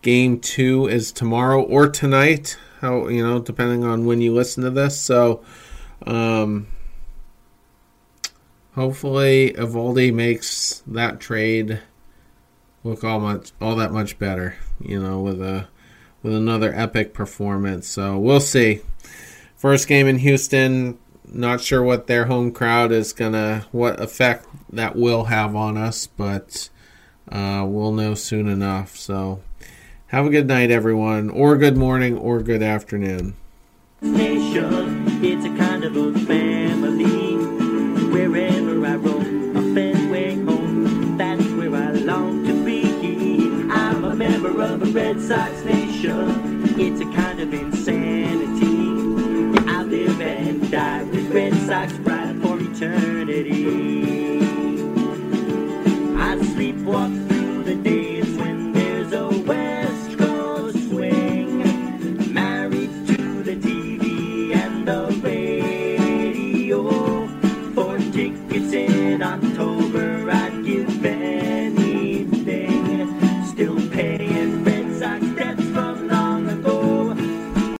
game 2 is tomorrow or tonight how you know depending on when you listen to this so um hopefully Eovaldi makes that trade look all much all that much better, you know, with a with another epic performance. So we'll see. first game in Houston. Not sure what their home crowd is gonna, what effect that will have on us, but uh, we'll know soon enough. So, have a good night, everyone, or good morning, or good afternoon. Nation, it's a kind of family. Wherever I roam, a Fenway home, that's where I long to be. I'm a member of a Red Sox nation. It's a kind of insanity. I live and die Sox pride for eternity. I sleepwalk